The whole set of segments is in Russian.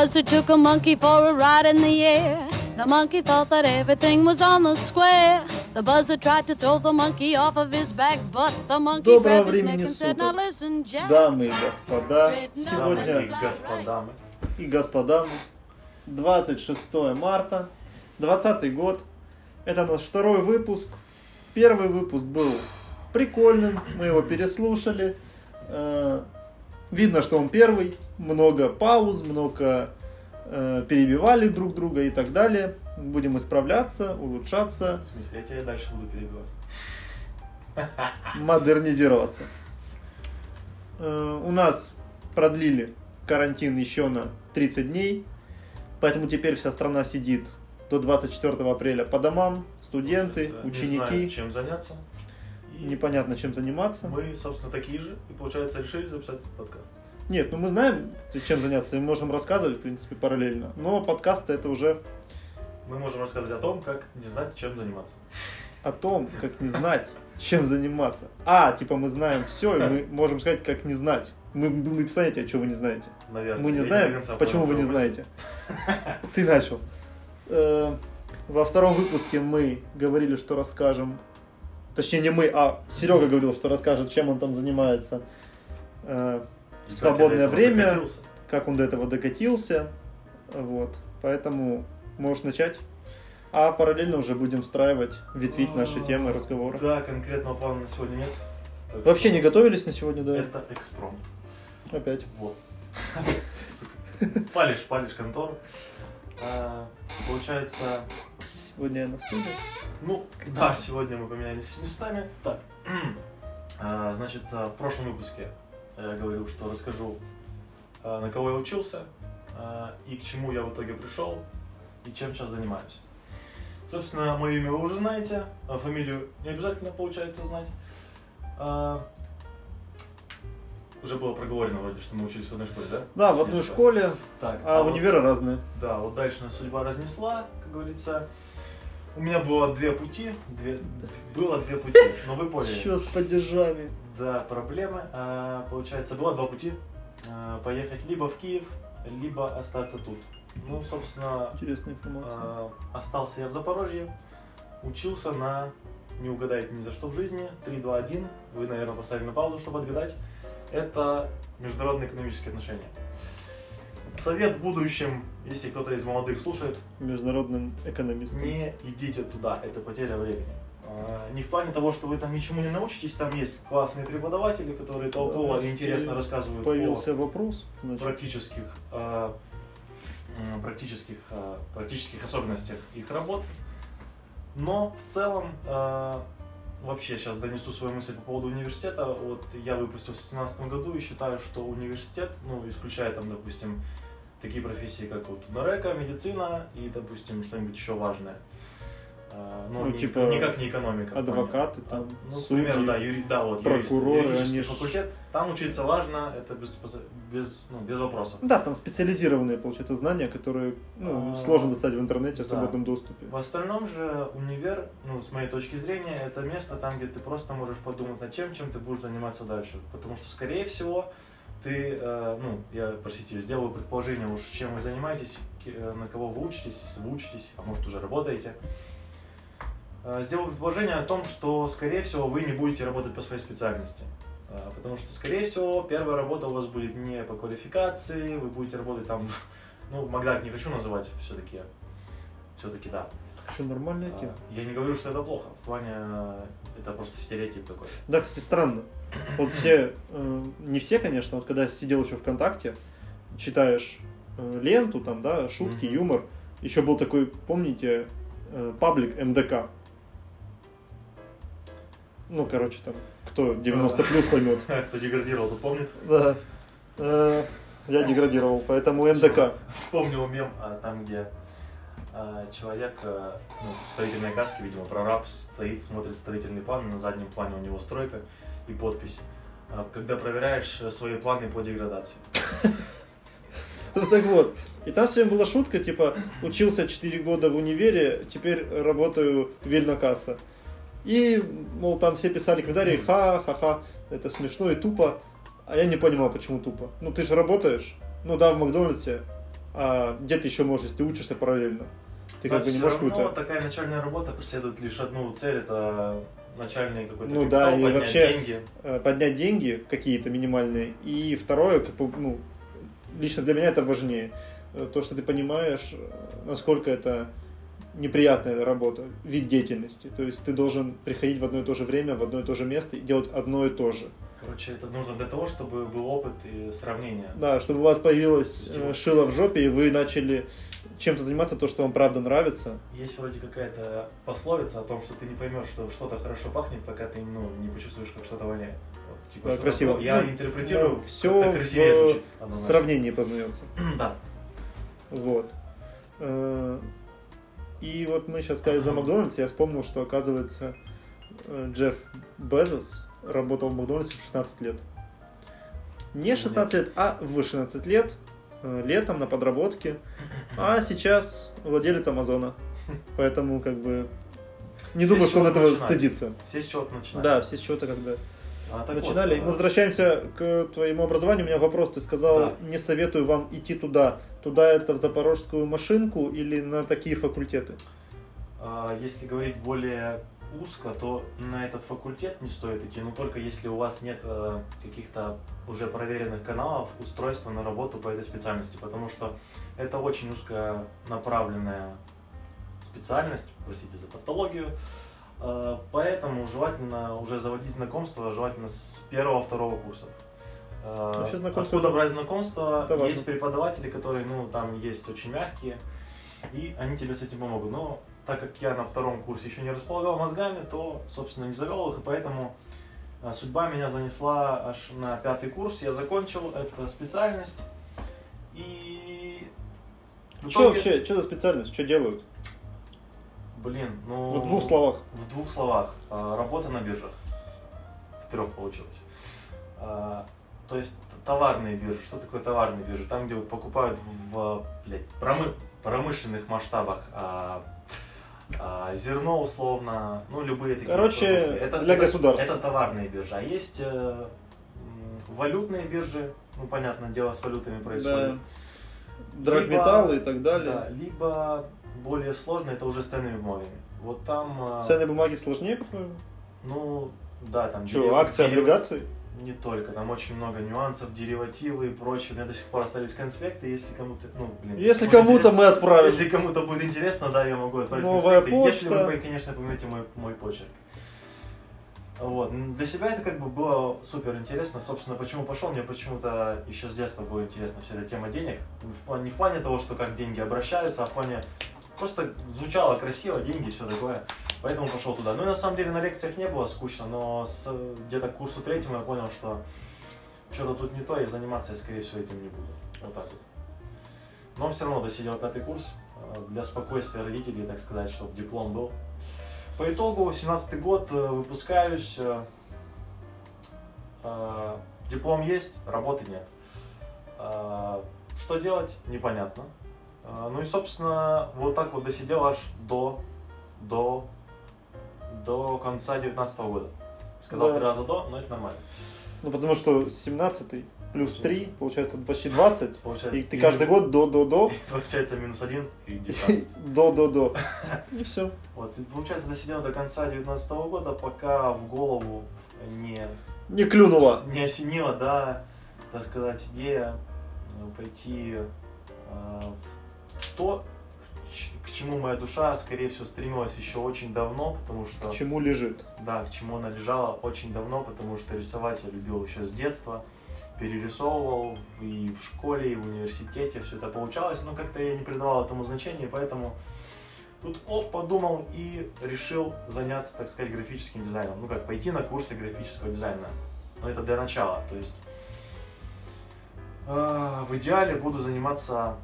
buzzard took a monkey for a ride in the air. The monkey thought that everything was on the square. The buzzard tried to throw the monkey off of his back, but the monkey Доброго времени and said, "Now суток, listen, Jack." дамы и господа. И Сегодня и господа. и господа, 26 марта, 20 год. Это наш второй выпуск. Первый выпуск был прикольным, мы его переслушали. Видно, что он первый. Много пауз, много э, перебивали друг друга и так далее. Будем исправляться, улучшаться, В смысле, я тебя дальше буду перебивать. модернизироваться. Э, У нас продлили карантин еще на 30 дней, поэтому теперь вся страна сидит до 24 апреля по домам, студенты, Сейчас, э, Не ученики, знаю, чем заняться. Непонятно чем заниматься. Мы, собственно, такие же. И, получается, решили записать подкаст. Нет, ну мы знаем, чем заняться, и можем рассказывать, в принципе, параллельно. Но подкасты это уже Мы можем рассказывать о том, как не знать, чем заниматься. о том, как не знать, чем заниматься. А, типа мы знаем все, и мы можем сказать, как не знать. Мы, мы понятия, что вы не знаете. Наверное. Мы не знаем, почему вы не знаете. Ты начал. Э, Во втором выпуске мы говорили, что расскажем. Точнее, не мы, а Серега говорил, что расскажет, чем он там занимается. Э, как Свободное время. докатился. Как он до этого докатился. Вот. Поэтому можешь начать. А параллельно уже будем встраивать, ветвить наши темы, разговоры. Да, конкретного плана на сегодня нет. Так Вообще что не готовились на сегодня, да? Это экспромт. Опять. Вот. Палишь, палишь контору. А, Получается, Сегодня я на студии. ну, да, сегодня мы поменялись местами. Так, а, значит, а, в прошлом выпуске я говорил, что расскажу, а, на кого я учился, а, и к чему я в итоге пришел, и чем сейчас занимаюсь. Собственно, мое имя вы уже знаете, а фамилию не обязательно получается знать. А, Уже было проговорено вроде, что мы учились в одной школе, да? Да, в одной школе, Так, а вот- универы разные. да, вот дальше нас судьба разнесла, как говорится. У меня было две пути, две, было две пути, но вы поняли. Что с падежами? Да, проблемы. А, получается, было два пути. А, поехать либо в Киев, либо остаться тут. Ну, собственно, Интересная информация. а, остался я в Запорожье, учился на, не угадаете ни за что в жизни, 3, 2, 1. Вы, наверное, поставили на паузу, чтобы отгадать. Это международные экономические отношения. Совет будущим, если кто-то из молодых слушает, Международным экономистом. не идите туда, это потеря времени. А, Не в плане того, что вы там ничему не научитесь, там есть классные преподаватели, которые толково и интересно рассказывают Появился вопрос. о Значит, практических, а, практических, а, практических особенностях их работ. Но в целом, вообще сейчас донесу свою мысль по поводу университета. Вот я выпустился в 2017 году и считаю, что университет, ну, исключая там, допустим, такие профессии, как вот нарека, медицина и, допустим, что-нибудь еще важное. А, Ну, Ну, не- типа никак не экономика. адвокаты, А, там, ну, к судьи, примеру, да, юри, да, вот, юрист- прокуроры, юридический они факультет. Там учиться важно, это без, без, ну, без вопросов. Да, там специализированные, получается, знания, которые ну, А, сложно достать в интернете в да. свободном доступе. В остальном же универ, ну, с моей точки зрения, это место там, где ты просто можешь подумать над тем, чем ты будешь заниматься дальше. Потому что, скорее всего, ты, э, ну, я, простите, сделаю предположение уж, чем вы занимаетесь, э, на кого вы учитесь, если вы учитесь, а может уже работаете. Э, Сделаю предположение о том, что, скорее всего, вы не будете работать по своей специальности. Э, Потому что, скорее всего, первая работа у вас будет не по квалификации, вы будете работать там, ну, Макдак не хочу называть, все-таки, все-таки да. Что, нормальная тема? Я не говорю, что это плохо. В плане э, это просто стереотип такой. Да, кстати, странно. Вот все, э, не все, конечно, вот когда я сидел еще ВКонтакте, читаешь э, ленту, там, да, шутки, Мгм. юмор. Еще был такой, помните, э, паблик МДК. Ну, короче, там, кто 90 плюс поймет. Кто деградировал, тот помнит. Да. Э, Я деградировал, поэтому МДК. Вспомнил мем, а, там, где а, человек а, ну, в строительной каске, видимо, прораб, стоит, смотрит строительный план, на заднем плане у него стройка и подпись. А, Когда проверяешь э, свои планы по деградации. Ну так вот. И там все время была шутка, типа, учился 4 года в универе, теперь работаю вильнокасса. И, мол, там все писали комментарии, ха-ха-ха, это смешно и тупо. А я не понимал, почему тупо. Ну ты же работаешь. Ну да, в Макдональдсе. А где ты еще можешь, если ты учишься параллельно? Ты как бы не можешь какую-то... такая начальная работа преследует лишь одну цель, это начальный какой-то Ну капитал, да, и поднять вообще- деньги. э, поднять деньги какие-то минимальные. И второе, как бы, ну, лично для меня это важнее. Э, То, что ты понимаешь, э, насколько это неприятная работа, вид деятельности. То есть ты должен приходить в одно и то же время, в одно и то же место и делать одно и то же. Короче, это нужно для того, чтобы был опыт и сравнение. Да, чтобы у вас появилось Стимул. э, шило в жопе, и вы начали чем-то заниматься, то, что вам правда нравится. Есть вроде какая-то пословица о том, что ты не поймешь, что что-то хорошо пахнет, пока ты ну, не почувствуешь, как что-то воняет. Вот, типа, Да, что красиво. такое. Я Ну, интерпретирую, все как-то красивее в звучит. однозначно. сравнении познается. Да. Вот. Э, И вот мы сейчас сказали за Макдональдс, я вспомнил, что, оказывается, э, Джефф Безос работал в Макдональдсе в 16 лет. Не 16 лет, а в 16 лет, э, летом на подработке. А сейчас владелец Амазона. Поэтому, как бы, не Все думаю, что он этого начинать. стыдится. Все с чего-то начинают. Да, все с чего-то когда А, начинали. вот, Мы а, возвращаемся к твоему образованию. У меня вопрос. Ты сказал, Да. не советую вам идти туда. Туда это в запорожскую машинку или на такие факультеты? а, Если говорить более узко, то на этот факультет не стоит идти, но только если у вас нет э, каких-то уже проверенных каналов устройства на работу по этой специальности, потому что это очень узконаправленная специальность, простите за тавтологию, Э, поэтому желательно уже заводить знакомство, желательно с первого-второго курсов. Э, Вообще знакомство Откуда брать знакомство? это важно. Есть преподаватели, которые, ну, там есть очень мягкие, и они тебе с этим помогут. Но так как я на втором курсе еще не располагал мозгами, то, собственно, не завел их, и поэтому э, судьба меня занесла аж на пятый курс. Я закончил эту специальность, и... в Что итоге- вообще, что за специальность, что делают? Блин, ну... В двух словах. В двух словах. А, Работа на биржах. В трех получилось. То есть товарные биржи. Что такое товарные биржи? Там, где вот покупают в блядь, промы- промышленных масштабах а, а, зерно условно, ну любые такие Короче, продукты. для государства. Это товарные биржи. А есть э, валютные биржи, ну понятное дело, с валютами происходит. Да. Драгметаллы и так далее. Да, либо более сложно, это уже с ценными бумагами. Вот там... а, Ценные бумаги сложнее, по-твоему? Ну, да, там... Что, акции, облигации? Не только, там очень много нюансов, деривативы и прочее. У меня до сих пор остались конспекты, если кому-то, ну, блин... Если кому-то мы отправим. Если кому-то будет интересно, да, я могу отправить Новая конспекты, если почта. вы, конечно, поймете мой, мой почерк. Вот. Для себя это как бы было супер интересно. Собственно, почему пошел, мне почему-то еще с детства была интересна вся эта тема денег. В плане- Не в плане того, что как деньги обращаются, а в плане просто звучало красиво, деньги, все такое. Поэтому пошел туда. Ну и на самом деле на лекциях не было скучно, но с где-то к курсу третьему я понял, что что-то тут не то, и заниматься я, скорее всего, этим не буду. Вот так вот. Но все равно досидел пятый курс э, для спокойствия родителей, так сказать, чтобы диплом был. По итогу, 17 год, э, выпускаюсь, э, диплом есть, работы нет. Что делать, непонятно. Э, Ну и, собственно, вот так вот досидел аж до, до, до конца 19 года. Сказал Да. три раза до, но это нормально. Ну, потому что 17 плюс 3, получается почти 20. Получается, И ты и- каждый год до-до-до, Получается минус один и 19. до-до-до. И все. Вот, и получается, досидел до конца 19 года, пока в голову не, Не клюнуло. не осенила, да, так сказать, идея э, пойти э, в то, к чему моя душа, скорее всего, стремилась еще очень давно, потому что... К чему лежит? Да, к чему она лежала очень давно, потому что рисовать я любил еще с детства. Перерисовывал и в школе, и в университете, все это получалось, но как-то я не придавал этому значения, поэтому тут оп, подумал и решил заняться, так сказать, графическим дизайном. Ну как, пойти на курсы графического дизайна. Но это для начала, то есть э, в идеале буду заниматься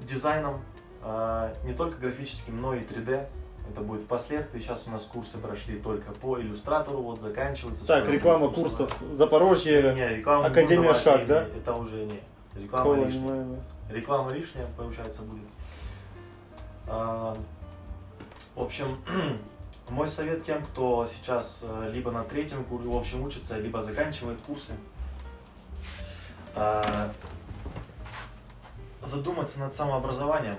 дизайном, э, не только графическим, но и 3D. Это будет впоследствии. Сейчас у нас курсы прошли только по иллюстратору, вот заканчиваются. Так, реклама курсов Не, Запорожье. не, рекламу Академия давать, Шаг, да? Это уже не. Реклама Кола, лишняя. Реклама лишняя, получается, будет. А, В общем, мой совет тем, кто сейчас э, либо на третьем курсе, в общем, учится, либо заканчивает курсы. а, задуматься над самообразованием.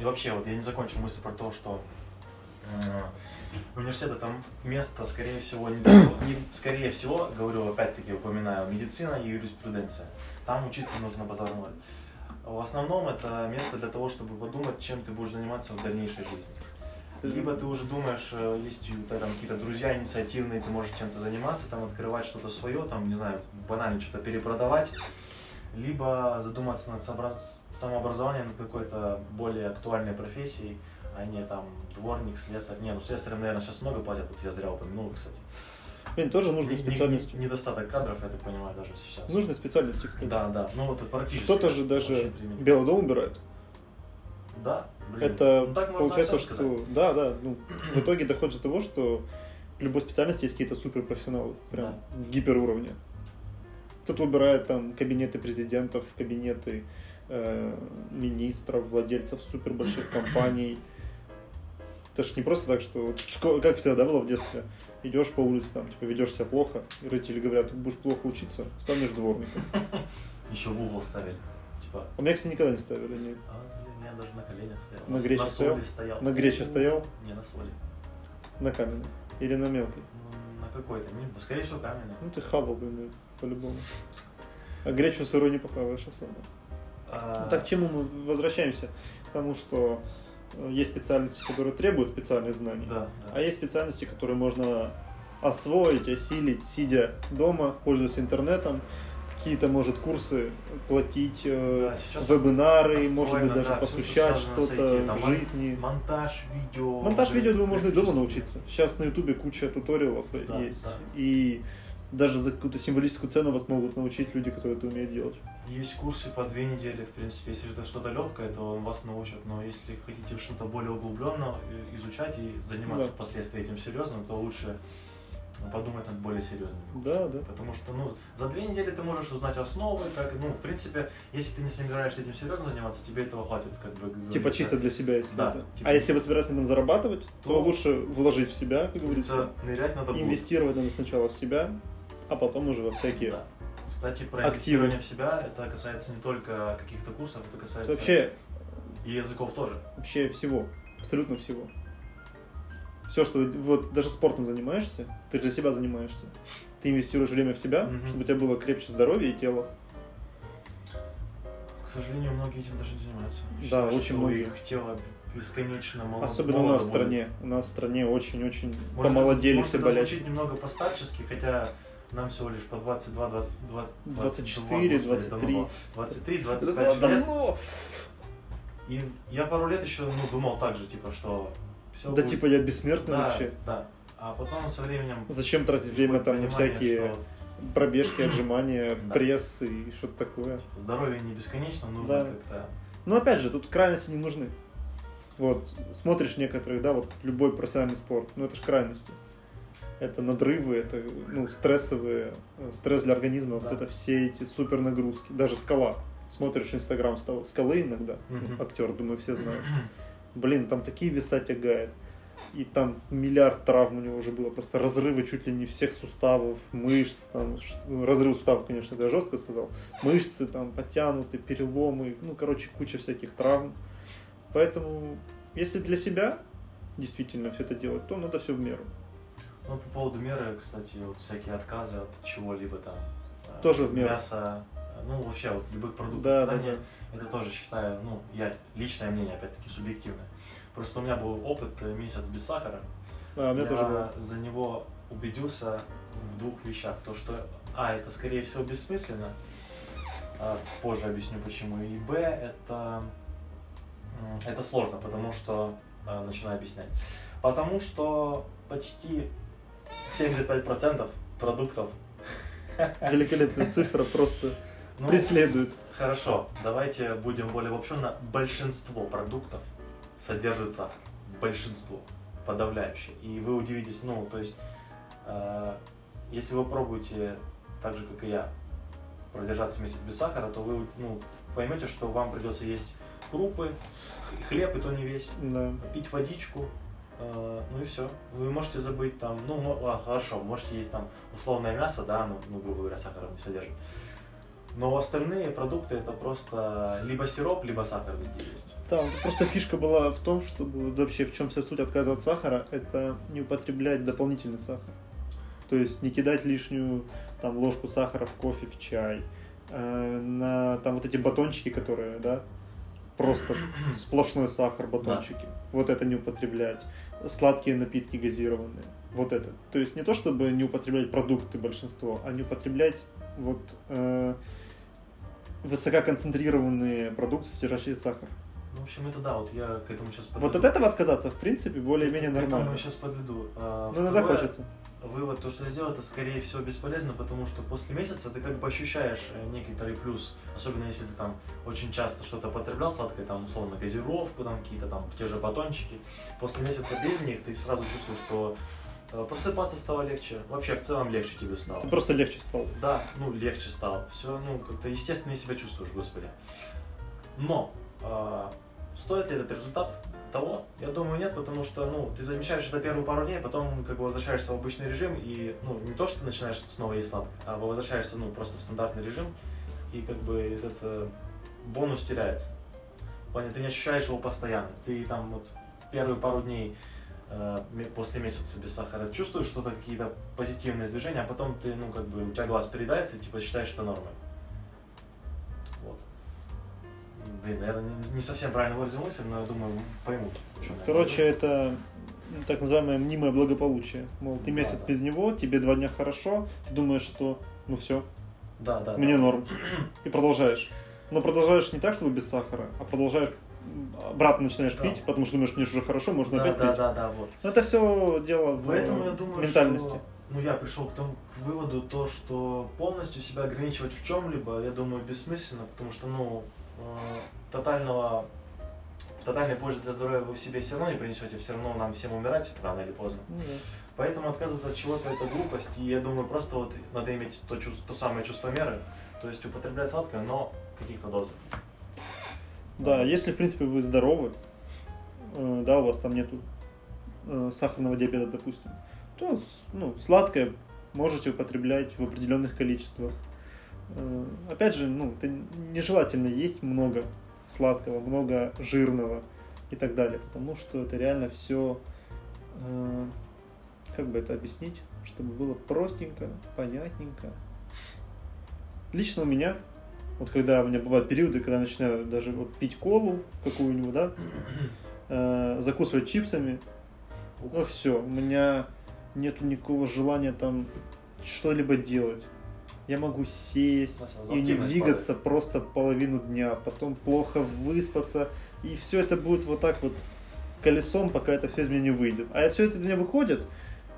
И вообще, вот я не закончу мысль про то, что э, университет это место, скорее всего, не, не- скорее всего, говорю, опять-таки упоминаю, медицина и юриспруденция. Там учиться нужно базар. В основном это место для того, чтобы подумать, чем ты будешь заниматься в дальнейшей жизни. Либо ты уже думаешь, э, есть там какие-то друзья инициативные, ты можешь чем-то заниматься, там открывать что-то свое, там, не знаю, банально что-то перепродавать, либо задуматься над самообразованием какой-то более актуальной профессией, а не там дворник, слесарь. Не, ну слесарям, наверное, сейчас много платят, вот я зря упомянул, кстати. Блин, тоже нужны специальности. недостаток кадров, я так понимаю, даже сейчас. Нужны специальности, кстати. Да, да, ну вот практически. Кто-то же даже. Белый дом убирает. Да, блин. Это Ну, так получается, что... сказать. Да, да. Ну, в итоге доходит до того, что в любой специальности есть какие-то суперпрофессионалы. Прям гиперуровня. Кто-то выбирает там кабинеты президентов, кабинеты э, министров, владельцев супербольших компаний. Это ж не просто так, что школе, как всегда было в детстве, идешь по улице, там, типа, ведешь себя плохо, и родители говорят, будешь плохо учиться, станешь дворником. Еще в угол ставили. Типа, А меня, кстати, никогда не ставили. Они а, я даже на коленях стоял. На грече на стоял? стоял. На грече стоял? Не, на соли. на каменной или на мелкой. Ну, на какой-то, не, да, скорее всего, каменный. Ну ты хавал, блин, по-любому. А гречу сырой не похаваешь особо. А, Ну, так к чему мы возвращаемся? К тому, что э, есть специальности, которые требуют специальных знаний, Да, а да. есть специальности, которые можно освоить, осилить, сидя дома, пользуясь интернетом, какие-то, может, курсы платить, э, Да, вебинары, может быть, даже да, посвящать что-то в жизни. Монтаж видео. Монтаж видео, думаю, можно и дома научиться. Сейчас на ютубе куча туториалов Да, есть. да. И даже за какую-то символическую цену вас могут научить люди, которые это умеют делать. Есть курсы по две недели, в принципе. Если это что-то легкое, то вас научат. Но если хотите что-то более углубленно изучать и заниматься Да. впоследствии этим серьезно, то лучше подумать над более серьезными Да, да. Потому что, ну, за две недели ты можешь узнать основы, как, ну, в принципе, если ты не собираешься этим серьезно заниматься, тебе этого хватит, как бы. Типа говорится. чисто для себя, если Да, это. типа- А если вы собираетесь на этом зарабатывать, то, То- лучше вложить в себя, как говорится. Говорится, нырять надо будет. Инвестировать надо сначала в себя, а потом уже во всякие. Да. Кстати, про Активы. в себя, это касается не только каких-то курсов, это Это касается вообще, и языков тоже. вообще всего. Абсолютно всего. Все, что вот даже спортом занимаешься, ты для себя занимаешься. Ты инвестируешь время в себя, Мгм. чтобы у тебя было крепче здоровье и тело. К сожалению, многие этим даже не занимаются. Да, Считают, очень многие. их тело бесконечно молодо. Особенно у нас в стране. У нас в стране очень-очень Может, помолодели может, все болячки. звучит немного постарчески, хотя нам всего лишь по 22, 22, 24, 23. 23, Это 25 лет. давно. И я пару лет еще ну, думал так же, типа, что все Да типа я бессмертный да, вообще. Да. А потом со временем... Зачем тратить время там на всякие что пробежки, отжимания, Да. пресс и что-то такое? Здоровье не бесконечно, нужно Да. как-то... Но опять же, тут крайности не нужны. Вот, смотришь некоторых, да, вот любой профессиональный спорт, ну это же крайности. Это надрывы, это ну, стрессовые, э, стресс для организма, Да. вот это все эти супер нагрузки. Даже скала. Смотришь инстаграм скалы иногда, Мгм. актер, думаю, все знают. Блин, там такие веса тягает. И там миллиард травм у него уже было, просто разрывы чуть ли не всех суставов, мышц, там, ну, разрыв суставов, конечно, это я жестко сказал, мышцы там потянуты, переломы, ну, короче, куча всяких травм. Поэтому, если для себя действительно все это делать, то надо все в меру. Ну, по поводу меры, кстати, вот всякие отказы от чего-либо там. э, Тоже в меру. Мяса, э, ну, вообще, вот любых продуктов Да, да, питания. да. Это тоже считаю, ну, я, личное мнение, опять-таки, субъективное. Просто у меня был опыт э, месяц без сахара. А, у меня я тоже было. за него убедился в двух вещах. То, что, а, это, скорее всего, бессмысленно. А, позже объясню, почему. И, б, это, это сложно, потому что, а, начинаю объяснять. Потому что почти 75% продуктов Великолепная цифра просто ну, преследует. Хорошо, давайте будем более обобщенно. Большинство продуктов содержит сахар. Большинство. Подавляющее. И вы удивитесь, ну, то есть, э, если вы пробуете так же, как и я, продержаться месяц без сахара, то вы ну, поймете, что вам придется есть крупы, хлеб и то не весь, Да. пить водичку, ну и все. Вы можете забыть там, ну, а, хорошо, можете есть там условное мясо, да, ну, ну, грубо говоря, сахара не содержит. Но остальные продукты это просто либо сироп, либо сахар везде есть. Да, просто фишка была в том, чтобы вообще в чем вся суть отказа от сахара, это не употреблять дополнительный сахар. То есть не кидать лишнюю там ложку сахара в кофе, в чай, э, на там вот эти батончики, которые, да, просто сплошной сахар батончики. Вот это не употреблять. Сладкие напитки газированные. Вот это. То есть не то, чтобы не употреблять продукты большинство, а не употреблять вот э, высококонцентрированные продукты, содержащие сахар. Ну, в общем, это да, вот я к этому сейчас Вот от этого отказаться, в принципе, более-менее К этому нормально. я сейчас подведу. А, Ну, иногда хочется. Вывод, то, что я сделал, это скорее всего бесполезно, потому что после месяца ты как бы ощущаешь э, некоторый плюс, особенно если ты там очень часто что-то потреблял сладкое, там условно газировку, там какие-то там те же батончики. После месяца без них ты сразу чувствуешь, что э, просыпаться стало легче, вообще в целом легче тебе стало. Ты просто легче стал. Да, ну легче стало. Все, ну как-то естественно себя чувствуешь, господи. Но а, стоит ли этот результат того? Я думаю, нет, потому что, ну, ты замечаешь это первые пару дней, потом как бы возвращаешься в обычный режим, и, ну, не то, что ты начинаешь снова есть сладкое, а возвращаешься, ну, просто в стандартный режим, и как бы этот э, бонус теряется. Плане, ты не ощущаешь его постоянно. Ты там вот первые пару дней э, после месяца без сахара чувствуешь что-то, какие-то позитивные движения, а потом ты, ну, как бы, у тебя глаз передается, и, типа, считаешь это нормой. Блин, наверное, не, совсем правильно выразил мысль, но я думаю, поймут. Короче, это так называемое мнимое благополучие. Мол, ты Да, месяц да. без него, тебе два дня хорошо, ты думаешь, что ну все, да, да, мне да. норм. И продолжаешь. Но продолжаешь не так, чтобы без сахара, а продолжаешь обратно начинаешь Да. пить, потому что думаешь, мне же уже хорошо, можно Да, опять да, пить. да, да, вот. Но Это все дело в Поэтому я думаю, ментальности. что ну, я пришел к тому к выводу, то, что полностью себя ограничивать в чем-либо, я думаю, бессмысленно, потому что, ну, тотального тотальной пользы для здоровья вы в себе все равно не принесете, все равно нам всем умирать рано или поздно. Да. Поэтому отказываться от чего-то это глупость, и я думаю, просто вот надо иметь то, чувство, то самое чувство меры, то есть употреблять сладкое, но в каких-то дозах. Да, если, в принципе, вы здоровы, э, да, у вас там нету э, сахарного диабета, допустим, то ну, сладкое можете употреблять в определенных количествах. Э, Опять же, ну, это нежелательно есть много сладкого, много жирного и так далее, потому что это реально все, как бы это объяснить, чтобы было простенько, понятненько. Лично у меня вот когда у меня бывают периоды, когда начинаю даже вот пить колу какую-нибудь, да, э, закусывать чипсами, ну все, у меня нету никакого желания там что-либо делать. Я могу сесть и не двигаться просто половину дня, потом плохо выспаться, и все это будет вот так вот колесом, пока это все из меня не выйдет. А все это из меня выходит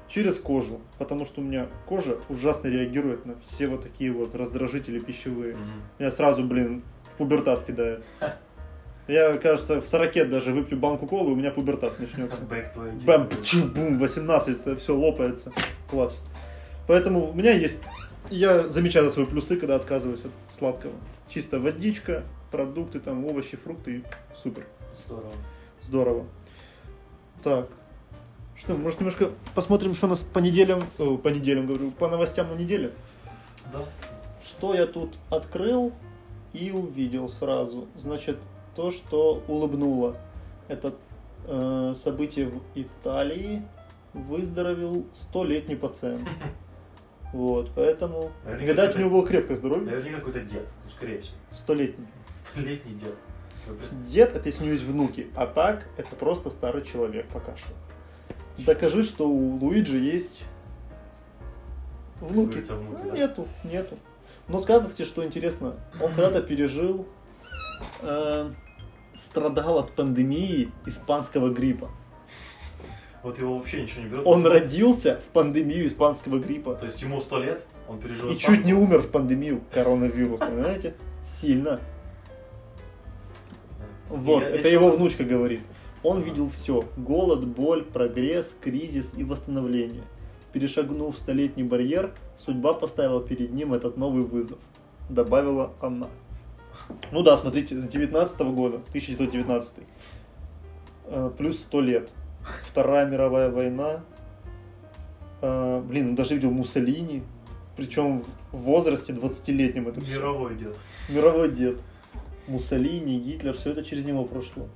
через кожу, потому что у меня кожа ужасно реагирует на все вот такие вот раздражители пищевые. Мгм. Меня сразу, блин, в пубертат кидает. Я, кажется, в 40 даже выпью банку колы, у меня пубертат начнется. Пчу, бум, 18, это все лопается. Класс. Поэтому у меня есть... Я замечаю свои плюсы, когда отказываюсь от сладкого. Чисто водичка, продукты, там, овощи, фрукты, и супер. Здорово. Здорово. Так. Что, может, немножко посмотрим, что у нас по неделям, о, по неделям, говорю, по новостям на неделе? Да. Что я тут открыл и увидел сразу? Значит, то, что улыбнуло. Это э, событие в Италии. Выздоровел столетний пациент. Вот, поэтому... Наверняка Видать, у него было крепкое здоровье. Наверняка какой-то дед, ну, скорее всего. Столетний. Столетний дед. Представляете? Дед, это если у него есть внуки. А так, это просто старый человек пока что. Докажи, что у Луиджи есть внуки. Говорится, внуки, Ну, да? Нету, нету. Но сказано, кстати, что интересно, он когда-то пережил, э, страдал от пандемии испанского гриппа. Вот его вообще ничего не берет. Он родился в пандемию испанского гриппа. То есть ему сто лет, он пережил И испанку. чуть не умер в пандемию коронавируса, понимаете? Сильно. Вот, Я- я это чё- его внучка говорит. Он Ага. видел все. Голод, боль, прогресс, кризис и восстановление. Перешагнув столетний барьер, судьба поставила перед ним этот новый вызов. Добавила она. Ну да, смотрите, с 19 года, 1919. э, Плюс 100 лет. Вторая мировая война. Э, Блин, он даже видел Муссолини. Причем в возрасте 20-летнем это. Мировой дед. Мировой дед. Муссолини, Гитлер, все это через него прошло.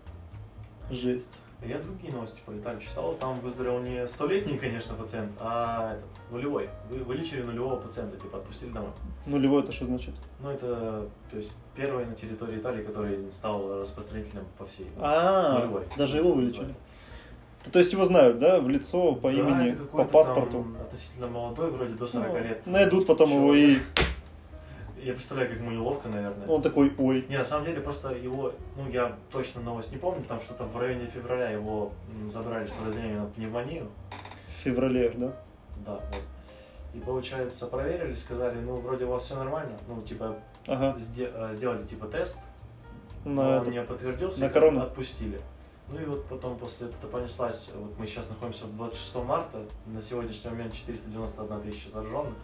Жесть. Я другие новости по Италии читал. Там выздоровел не столетний, конечно, пациент, а этот, нулевой. Вы вылечили нулевого пациента, типа отпустили домой. Нулевой это что значит? Ну, это, то есть, первый на территории Италии, который стал распространителем по всей. А, Нулевой. даже его вылечили. То есть его знают, да, в лицо, по Да, имени, по паспорту. там относительно молодой, вроде до 40 Ну, лет. Найдут потом его и Я представляю, как ему неловко, наверное. он такой, ой. Не, на самом деле, просто его, ну, я точно новость не помню, там что-то в районе февраля его забрали с подозрением на пневмонию. В феврале, да? Да, вот. И, получается, проверили, сказали, ну, вроде у вас все нормально, ну, типа, Ага. сде- э, сделали, типа, тест, На он это. не подтвердился, на и корону. отпустили. Ну и вот потом после этого понеслась, вот мы сейчас находимся в 26 марта, на сегодняшний момент 491 тысяча зараженных.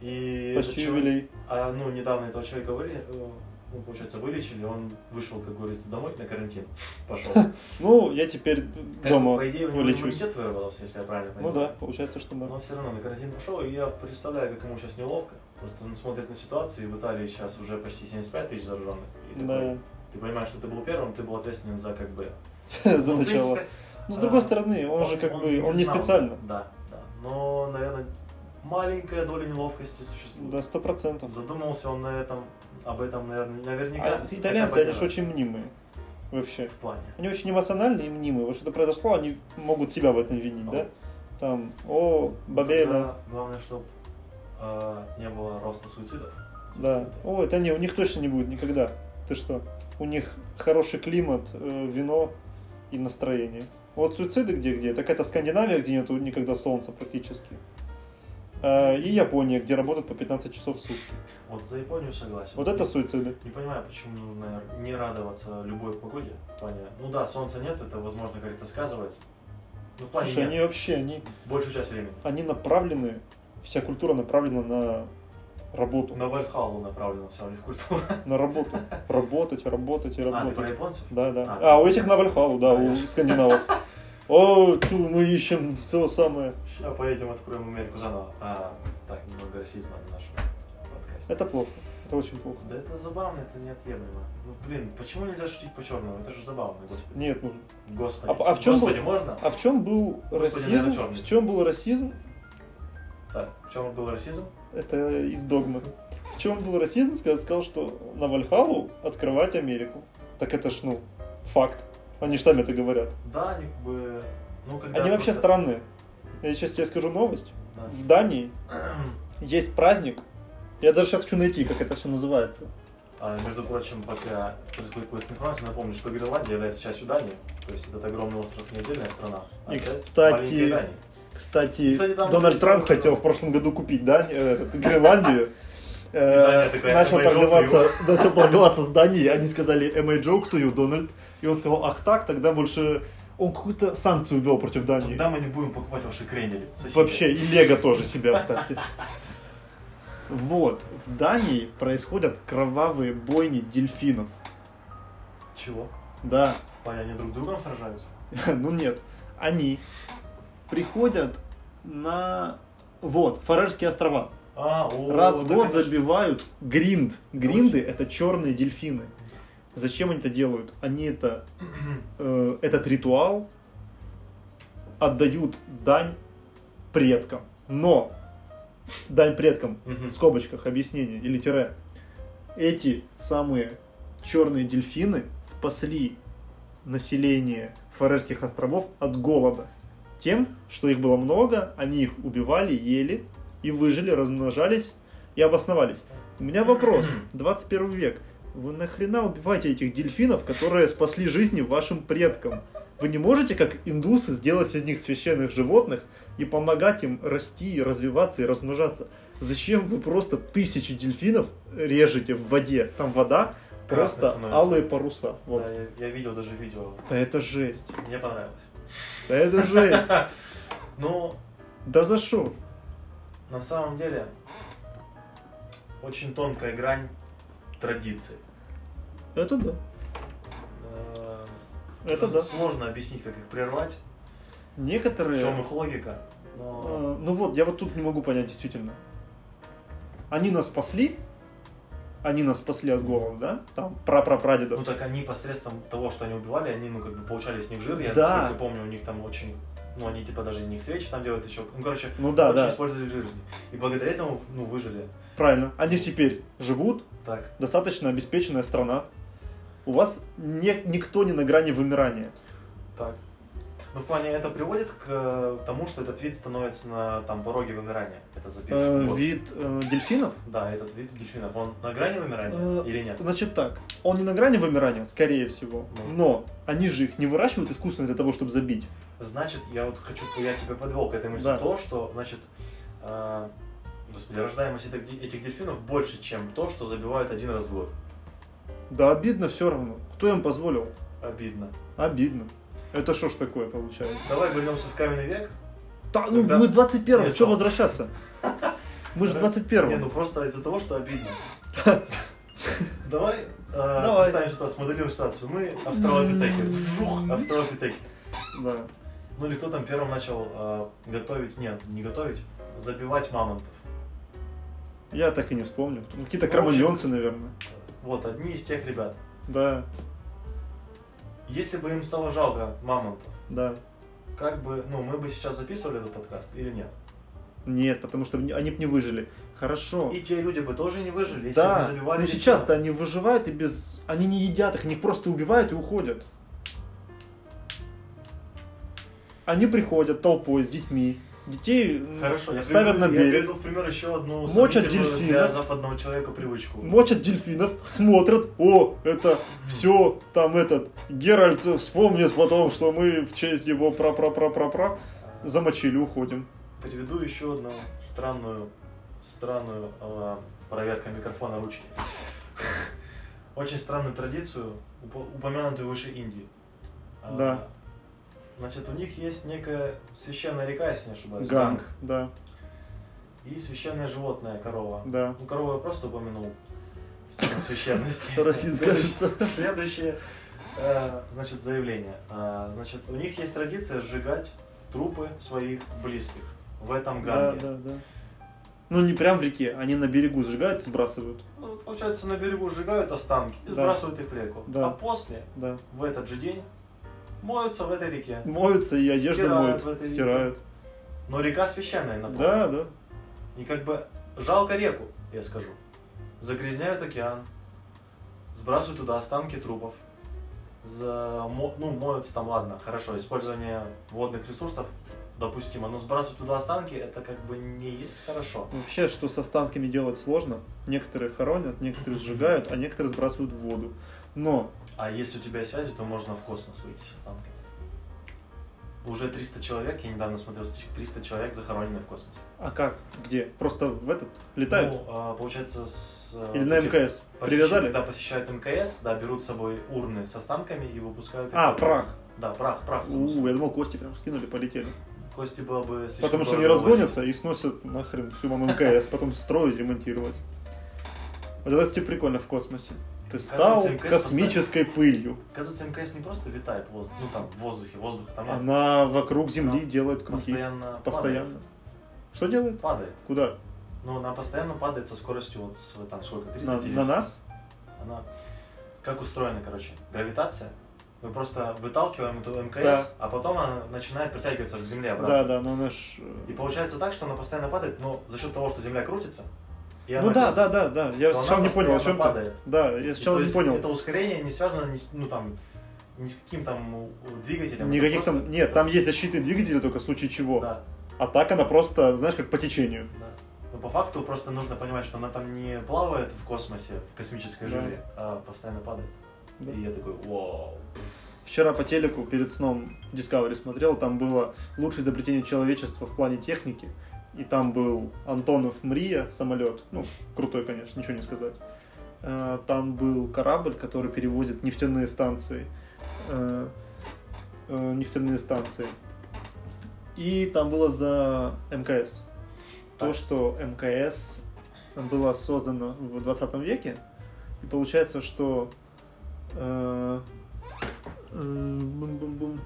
И Почти человек- юбилей. А, ну, недавно этого человека выли, э, ну, получается, вылечили, он вышел, как говорится, домой на карантин, пошел. Ну, я теперь дома По идее, у него иммунитет выработался, если я правильно Ну понимаю. да, получается, что да. Но все равно на карантин пошел, и я представляю, как ему сейчас неловко. Просто он смотрит на ситуацию, и в Италии сейчас уже почти 75 тысяч зараженных. Да. Ты понимаешь, что ты был первым, ты был ответственен за как бы... За Ну, начало. Ну, с другой а, стороны, он же как бы, он не специально. Да, да. Но, наверное, маленькая доля неловкости существует. Да, сто процентов. Задумался он на этом, об этом, наверное, наверняка. А итальянцы, они же очень мнимые. Вообще. В плане. Они очень эмоциональные и мнимые. Вот что-то произошло, они могут себя в этом винить, да? Там, о, Бабеля, Главное, чтобы не было роста суицидов. да. О, это не, у них точно не будет никогда. Ты что? У них хороший климат, э, вино и настроение. Вот суициды где-где, так это Скандинавия, где нету никогда солнца практически. А, и Япония, где работают по 15 часов в сутки. Вот за Японию согласен. Вот это суициды. Не понимаю, почему нужно не радоваться любой погоде. В плане, ну да, солнца нет, это возможно как-то сказывается. Ну, Слушай, нет. они вообще, они, Большую часть времени. они направлены, вся культура направлена на работу. На Вальхалу направлена вся у них культура. На работу. Работать, работать и А, ты работать. про японцев? Да, да. А. А, у этих на Вальхалу, да, у скандинавов. О, ту, мы ищем то самое. Сейчас поедем, откроем Америку заново. А, так, немного расизма на нашем подкасте. Это плохо. Это очень плохо. Да это забавно, это неотъемлемо. Ну, блин, почему нельзя шутить по черному? Это же забавно, господи. Нет, ну, Господи. А- а в чем Господи, был- можно? а в чем был Господи, расизм? наверное. В чем был расизм? Так, в чем был расизм? Это из догмы. В чем был расизм, когда сказал, что на Вальхалу открывать Америку. Так это ж, ну, факт. Они же сами это говорят. Да, они как бы... Ну, когда Они вообще странные. Я сейчас тебе скажу новость. Да. В Дании есть праздник. Я даже сейчас хочу найти, как это все называется. А, между прочим, пока происходит поиск информации, напомню, что Гренландия является частью Дании. То есть этот огромный остров не отдельная страна, а И, кстати. Кстати, Кстати, там Дональд Трамп хотел в прошлом году купить Дань, э, Гренландию. Э, такая, начал, «Am I joke to торговаться, начал торговаться с Данией, они сказали «Am I joke to you, Дональд?» И он сказал, ах так, тогда больше... Он какую-то санкцию ввел против Дании. Тогда мы не будем покупать ваши кренели. соседи. Вообще, и Лего тоже себе оставьте. Вот, в Дании происходят кровавые бойни дельфинов. Чего? Да, В плане они друг с другом сражаются? ну нет, они приходят на... Вот, Фарерские острова. А, о, Раз в год забивают гринд. Гринды это черные дельфины. Зачем они это делают? Они это э, этот ритуал отдают дань предкам. Но дань предкам в скобочках объяснение или тире. Эти самые черные дельфины спасли население Фарерских островов от голода. Тем, что их было много, они их убивали, ели и выжили, размножались и обосновались. У меня вопрос. 21 век. Вы нахрена убиваете этих дельфинов, которые спасли жизни вашим предкам? Вы не можете, как индусы, сделать из них священных животных и помогать им расти, развиваться и размножаться? Зачем вы просто тысячи дельфинов режете в воде? Там вода, просто становится. алые паруса. Вот. Да, я, я видел даже видео. Да это жесть. Мне понравилось. Да это жесть. Ну, Да за что? на самом деле, очень тонкая грань традиций. Это да. Э, Это да. Сложно объяснить, как их прервать, в Некоторые... чем их логика. Но э, Ну вот, я вот тут не могу понять действительно. они нас спасли, они нас спасли от голода, да? Там прапрапрадедов. Ну так они посредством того, что они убивали, они, ну, как бы получали с них жир. Я, Да. насколько помню, у них там очень... Ну, они типа даже из них свечи там делают еще. Ну, короче, Ну да, очень да, использовали жир. И благодаря этому, ну, выжили. правильно. Они же теперь живут, Так, достаточно обеспеченная страна. У вас не- никто не на грани вымирания. так. Ну, в плане, это приводит к э, тому, что этот вид становится на там пороге вымирания. Это Э, вид э, дельфинов, Да, этот вид дельфинов, он на грани вымирания Э, или нет? значит так, он не на грани вымирания, скорее всего, Ну. но они же их не выращивают искусственно для того, чтобы забить. Значит, я вот хочу, я тебя подвел к этой мысли, Да. то, что, значит, э, господи, рождаемость этих, этих дельфинов больше, чем то, что забивают один раз в год. Да обидно все равно. Кто им позволил? Обидно. Обидно. Это что ж такое получается? Давай вернемся в каменный век. Да, ну Тогда- мы 21 Нет, что сам. возвращаться? Мы же в Не, 21 ну просто из-за того, что обидно. Давай, э, Давай. представим ситуацию, смоделируем ситуацию. Мы австралопитеки. Вжух, австралопитеки. Да. Ну или кто там первым начал э, готовить, нет, не готовить, забивать мамонтов. Я так и не вспомню. Какие-то Ну, кроманьонцы, наверное. Вот, одни из тех ребят. Да, Если бы им стало жалко мамонтов, да. как бы, ну, мы бы сейчас записывали этот подкаст или нет? Нет, потому что они бы не выжили. Хорошо. И те люди бы тоже не выжили, если да, бы забивали но сейчас-то они выживают и без... Они не едят их, они их просто убивают и уходят. Они приходят толпой с детьми. Детей Хорошо, я ставят приведу, на я берег, приведу в пример еще одну Мочат сомнительную для дельфинов. западного человека привычку. мочат дельфинов, смотрят, о, это все, там этот, Геральт вспомнит потом, что мы в честь его пра-пра-пра-пра-пра, замочили, уходим. Приведу еще одну странную, странную э, проверка микрофона ручки. Очень странную традицию, уп- упомянутую выше Индии. А, Да. Значит, у них есть некая священная река, если не ошибаюсь. Ганг, да, И священное животное, корова. да. Ну, корову я просто упомянул в священности. Расист, кажется. Следующее, э, значит, заявление. А, Значит, у них есть традиция сжигать трупы своих близких в этом Да, ганге. да, да. Ну, не прям в реке, они на берегу сжигают и сбрасывают. Ну, получается, на берегу сжигают останки и Да. сбрасывают их в реку. Да. А после, Да. в этот же день, моются в этой реке. Моются и одежду Стирают моют, в этой реке. стирают. Но река священная, напомню. Да, да. И как бы жалко реку, я скажу. Загрязняют океан, сбрасывают туда останки трупов. За, ну, моются там, ладно, хорошо, использование водных ресурсов допустимо, но сбрасывать туда останки, это как бы не есть хорошо. Вообще, что с останками делать сложно. Некоторые хоронят, некоторые сжигают, а некоторые сбрасывают в воду. Но А если у тебя связи, то можно в космос выйти с останками. Уже 300 человек, я недавно смотрел статистику, 300 человек захоронены в космосе. А как? Где? Просто в этот? Летают? Ну, а, получается, с... э, Или на МКС? Привязали? Когда посещают МКС, да, берут с собой урны с останками и выпускают. А, прах. Да, прах, прах. У, я думал, кости прям скинули, полетели. Кости было бы слишком Потому что они разгонятся и сносят нахрен всю вам МКС, потом строить, ремонтировать. Вот это, кстати, прикольно в космосе. Ты стал МКС космической пылью. возить. Оказывается, МКС не просто витает в воздухе, ну там в воздухе, воздуха там нет. Она вокруг Земли Она делает круги. постоянно, Постоянно. Что делает? Падает. падает. Куда? Но она постоянно падает со скоростью вот с, там сколько, 30 На, на нас? Она как устроена, короче, гравитация. Мы просто выталкиваем эту МКС, Да. а потом она начинает притягиваться к Земле обратно. Да, да, но она ж... И получается так, что она постоянно падает, но за счет того, что Земля крутится. И Ну да, да, да, да. Я сначала не понял, о чем ты. падает. Да, я сначала не понял. Это ускорение не связано ни с, ну, там, ни с каким там двигателем. Никаких там... Нет, там есть защитные двигатели только в случае чего. Да, А так она просто, знаешь, как по течению. да. Но по факту просто нужно понимать, что она там не плавает в космосе, в космической Да. жиже, а постоянно падает. Да. И я такой, вау. Вчера по телеку перед сном Discovery смотрел, там было лучшее изобретение человечества в плане техники. И там был Антонов Мрия самолет. Ну, крутой, конечно, ничего не сказать. Э, Там был корабль, который перевозит нефтяные станции. э, э, Нефтяные станции. И там было за МКС. То, Так. что МКС было создано в 20 веке. И получается, что э, э, бум-бум-бум.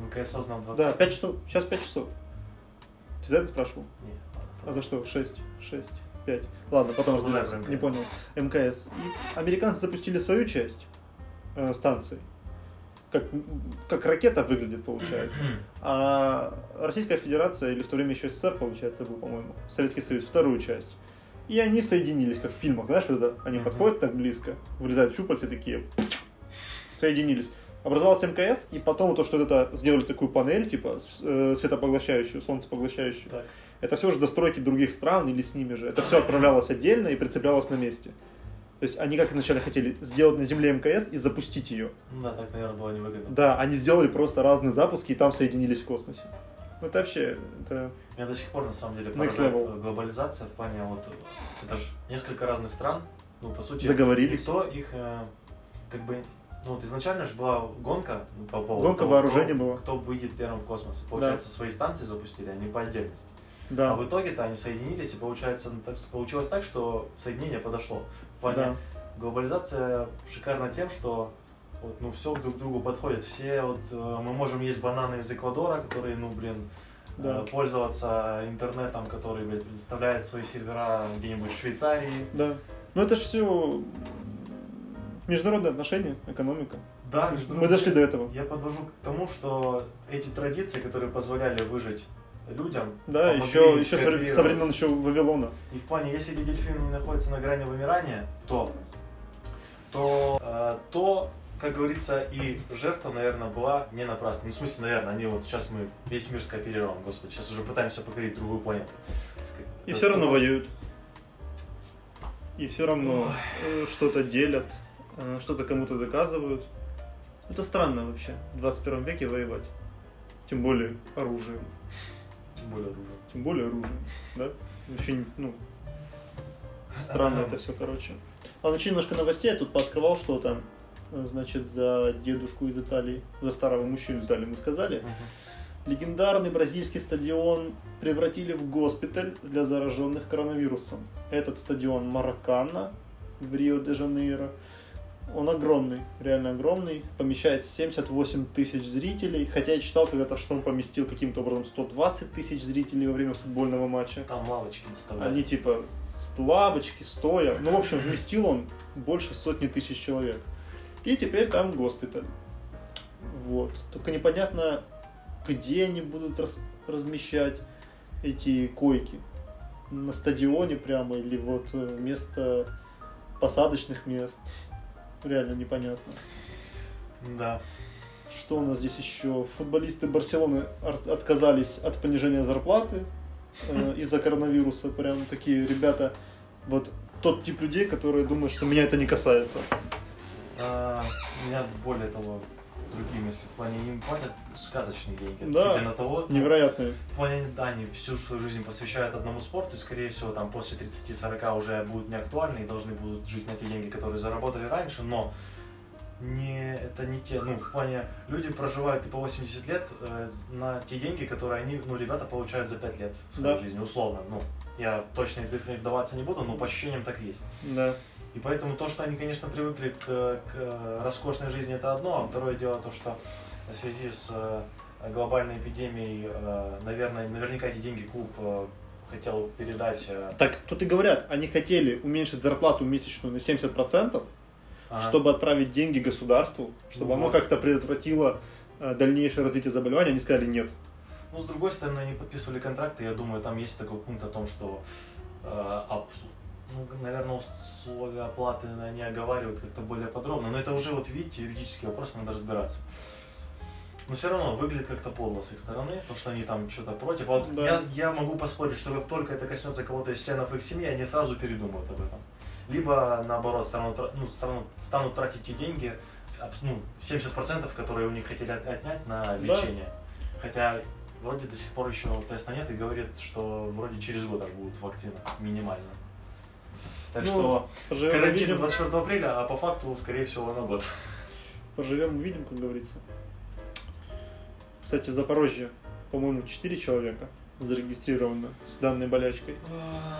МКС создан в 20 Да, 5 часов. Сейчас 5 часов. Ты за это спрашивал? Нет, А за что? 6. 6. 5. Ладно, потом разберемся. Не понял. МКС. И американцы запустили свою часть э, станции. Как, как ракета выглядит, получается. А Российская Федерация, или в то время еще СССР, получается, был, по-моему, Советский Союз, вторую часть. И они соединились, как в фильмах, знаешь, вот это, они подходят так близко, вылезают щупальца такие, соединились. Образовался МКС, и потом то, что это сделали такую панель, типа, э, светопоглощающую, солнцепоглощающую, Так. это все же достройки других стран или с ними же. Это все отправлялось отдельно и прицеплялось на месте. То есть они как изначально хотели сделать на Земле МКС и запустить ее. Да, так, наверное, было невыгодно. Да, они сделали просто разные запуски и там соединились в космосе. Ну это вообще, это... Меня до сих пор, на самом деле, Next level. э, глобализация в плане вот... Это же несколько разных стран, ну, по сути... Договорились. Никто их, э, как бы... Ну, вот изначально же была гонка по поводу Гонка того, вооружений кто, была. кто выйдет первым в космос. Получается, свои станции запустили, они по отдельности. Да, А в итоге-то они соединились, и получается, получилось так, что соединение подошло. В плане да, глобализация шикарна тем, что вот, ну, все друг к другу подходит. Все вот э, мы можем есть бананы из Эквадора, которые, ну, блин, э, Да. пользоваться интернетом, который, блядь, предоставляет свои сервера где-нибудь в Швейцарии. да. Ну это же все международные отношения, экономика. Да, То есть мы дошли до этого. Я подвожу к тому, что эти традиции, которые позволяли выжить людям, Да, еще, еще со, времен еще Вавилона. И в плане, если эти дельфины не находятся на грани вымирания, то, то, э, то, как говорится, и жертва, наверное, была не напрасна. Ну, в смысле, наверное, они вот сейчас мы весь мир скооперируем, господи, сейчас уже пытаемся покорить другую планету. И Это все равно воюют. И все равно э, что-то делят, что-то кому-то доказывают. Это странно вообще в 21 веке воевать. Тем более оружием. Тем более оружие. Тем более оружием, да? Очень, ну, странно это все, короче. Ладно, еще немножко новостей. Я тут пооткрывал что-то. Э, Значит, за дедушку из Италии, за старого мужчину из Италии мы сказали. Легендарный бразильский стадион превратили в госпиталь для зараженных коронавирусом. Этот стадион Маракана в Рио-де-Жанейро. Он огромный, реально огромный, помещает 78 тысяч зрителей, хотя я читал когда-то, что он поместил каким-то образом 120 тысяч зрителей во время футбольного матча. Там лавочки доставляют. Они типа лавочки, стоя. Ну, в общем, вместил он больше сотни тысяч человек. И теперь там госпиталь. Вот. Только непонятно, где они будут рас- размещать эти койки. На стадионе прямо или вот э, вместо посадочных мест. Реально непонятно. Да. Что у нас здесь еще? Футболисты Барселоны ар- отказались от понижения зарплаты э, из-за коронавируса. Прям такие ребята, вот тот тип людей, которые думают, что меня это не касается. А, у меня более того другие мысли. В плане им платят сказочные деньги. Да. Относительно того, ну, Невероятные. В плане, да, они всю свою жизнь посвящают одному спорту, и, скорее всего, там после 30-40 уже будут не актуальны и должны будут жить на те деньги, которые заработали раньше, но не, это не те, ну, в плане, люди проживают и по 80 лет э, на те деньги, которые они, ну, ребята получают за 5 лет своей Да. жизни, условно, ну, я точные цифры вдаваться не буду, но по ощущениям так и есть. Да. И поэтому то, что они, конечно, привыкли к, к роскошной жизни, это одно, а второе дело то, что в связи с э, глобальной эпидемией, э, наверное, наверняка эти деньги клуб э, хотел передать. Так тут и говорят, они хотели уменьшить зарплату месячную на 70%, ага. чтобы отправить деньги государству, чтобы Ну оно вот. как-то предотвратило дальнейшее развитие заболевания. Они сказали нет. Ну, с другой стороны, они подписывали контракты, я думаю, там есть такой пункт о том, что, э, ну, наверное, условия оплаты они оговаривают как-то более подробно, но это уже, вот видите, юридический вопрос, надо разбираться. Но все равно выглядит как-то подло с их стороны, то, что они там что-то против. А Вот Да. я, я могу поспорить, что как только это коснется кого-то из членов их семьи, они сразу передумают об этом. Либо, наоборот, станут, ну, станут, станут тратить те деньги, ну, 70%, которые у них хотели от- отнять на Да. лечение. Хотя вроде до сих пор еще теста нет и говорит, что вроде через год аж будет вакцина минимально. Так Ну, что Поживем, карантин увидим. 24 апреля, а по факту, скорее всего, на год. Поживем, увидим, как говорится. Кстати, в Запорожье, по-моему, 4 человека зарегистрировано с данной болячкой.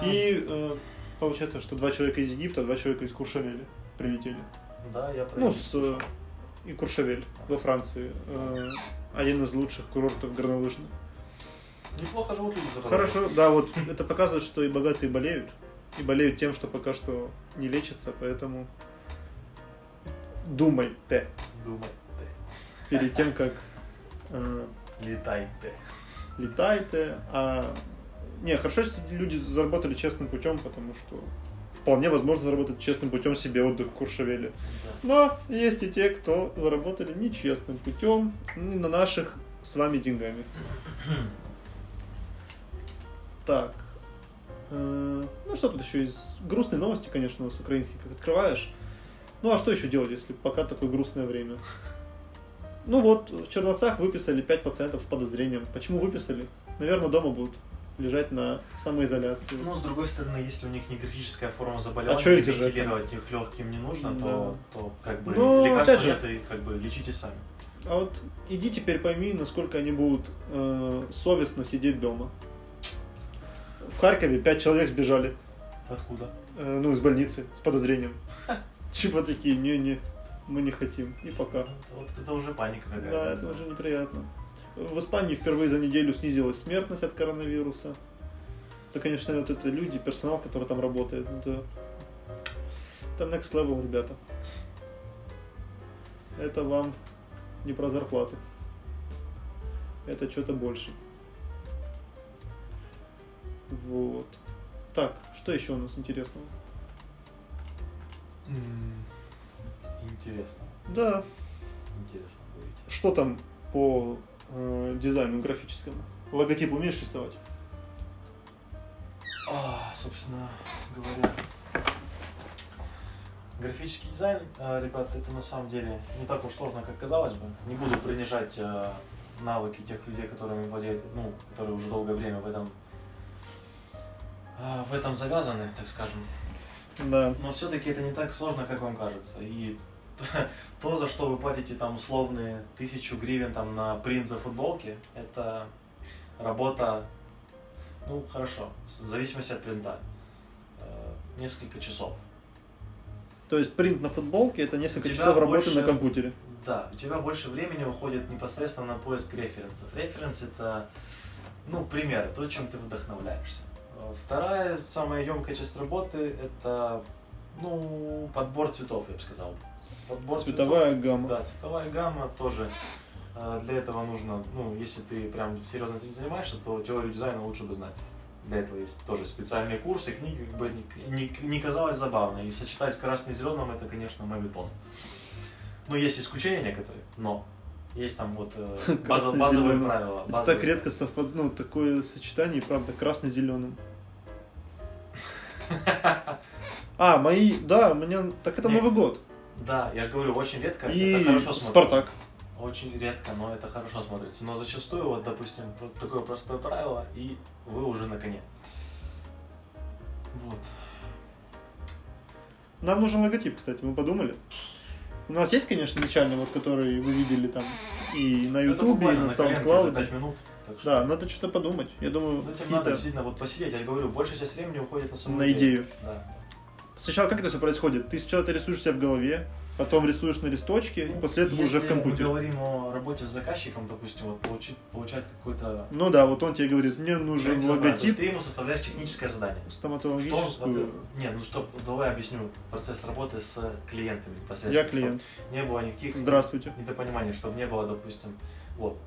И э, получается, что два человека из Египта, два человека из Куршавеля прилетели. Да, я про Ну, с э, и Куршавель во Франции. Э, один из лучших курортов горнолыжных. Неплохо живут люди в Запорожье. Хорошо, да, вот это показывает, что и богатые болеют. И болеют тем, что пока что не лечится, поэтому думайте Думай, перед тем, как э, ты, летай ты. летайте. А не, хорошо, если люди заработали честным путем, потому что вполне возможно заработать честным путем себе отдых в Куршавеле. Да. Но есть и те, кто заработали нечестным путем не на наших с вами деньгами. Так. Э, Ну, что тут еще из грустной новости, конечно, у нас украинские, как открываешь. Ну, а что еще делать, если пока такое грустное время? Ну вот, в Черновцах выписали 5 пациентов с подозрением. Почему выписали? Наверное, дома будут лежать на самоизоляции. Ну, с другой стороны, если у них не критическая форма заболевания, А чё и эти же вентилировать их легким не нужно, то, то как бы Но, лекарства опять же- нет, и как бы лечите сами. А вот иди теперь пойми, насколько они будут э, совестно сидеть дома. В Харькове 5 человек сбежали, Откуда? э, ну, из больницы, с подозрением. Чего такие, не-не, мы не хотим. И пока. Вот это уже паника какая-то. Да, это уже неприятно. В Испании впервые за неделю снизилась смертность от коронавируса. Это, конечно, вот это люди, персонал, который там работает. Это, это next level, ребята. Это вам не про зарплаты. Это что-то больше. Вот. Так, что еще у нас интересного? Интересно. Да, Интересно будет. что там по э, дизайну графическому? Логотип умеешь рисовать? А, собственно говоря, графический дизайн, э, ребят, это на самом деле не так уж сложно, как казалось бы. Не буду принижать э, навыки тех людей, которыми владеют, ну, которые уже долгое время в этом в этом завязаны, так скажем. Да. Но все-таки это не так сложно, как вам кажется. И то, за что вы платите там условные тысячу гривен там на принт за футболки, это работа, ну хорошо, в зависимости от принта, э, несколько часов. То есть принт на футболке это несколько часов работы больше- на компьютере. Да, у тебя больше времени уходит непосредственно на поиск референсов. Референс это, ну, примеры, то, чем ты вдохновляешься. Вторая, самая емкая часть работы, это, ну, подбор цветов, я бы сказал. Подбор Цветовая гамма. Да, цветовая гамма тоже. э, Для этого нужно, ну, если ты прям серьезно этим занимаешься, то теорию дизайна лучше бы знать. Для этого есть тоже специальные курсы, книги, как бы не, не- казалось забавно. И сочетать красный с зеленым это, конечно, мавитон. Ну, есть исключения некоторые, но есть там вот э, база- базовые правила. Базовые. так редко совпад... ну, такое сочетание, правда, красно-зеленым. А, мои, да, меня, так это. Новый год. Да, я же говорю, очень редко И это хорошо смотрится. Спартак. Очень редко, но это хорошо смотрится. Но зачастую, вот, допустим, такое простое правило, и вы уже на коне. Вот. Нам нужен логотип, кстати, мы подумали. У нас есть, конечно, начальный, вот, который вы видели там и на Ютубе, и на SoundCloud. За 5 минут. Так что... Да, надо что-то подумать. Я думаю, Ну, надо действительно вот посидеть. Я говорю, большая часть времени уходит на саму На идею. Да. Сначала как это все происходит? Ты сначала ты рисуешь себя в голове, потом рисуешь на листочке, и после этого уже в Если компьютере. мы говорим о работе с заказчиком, допустим, вот получить, получать какой-то... Ну да, вот он тебе говорит, мне нужен проект задания, то есть логотип ты ему составляешь техническое задание. Что, стоматологическую. вот, не, ну что, давай объясню процесс работы с клиентами непосредственно. Я клиент. Не было никаких Здравствуйте. недопониманий, чтобы не было, допустим, вот.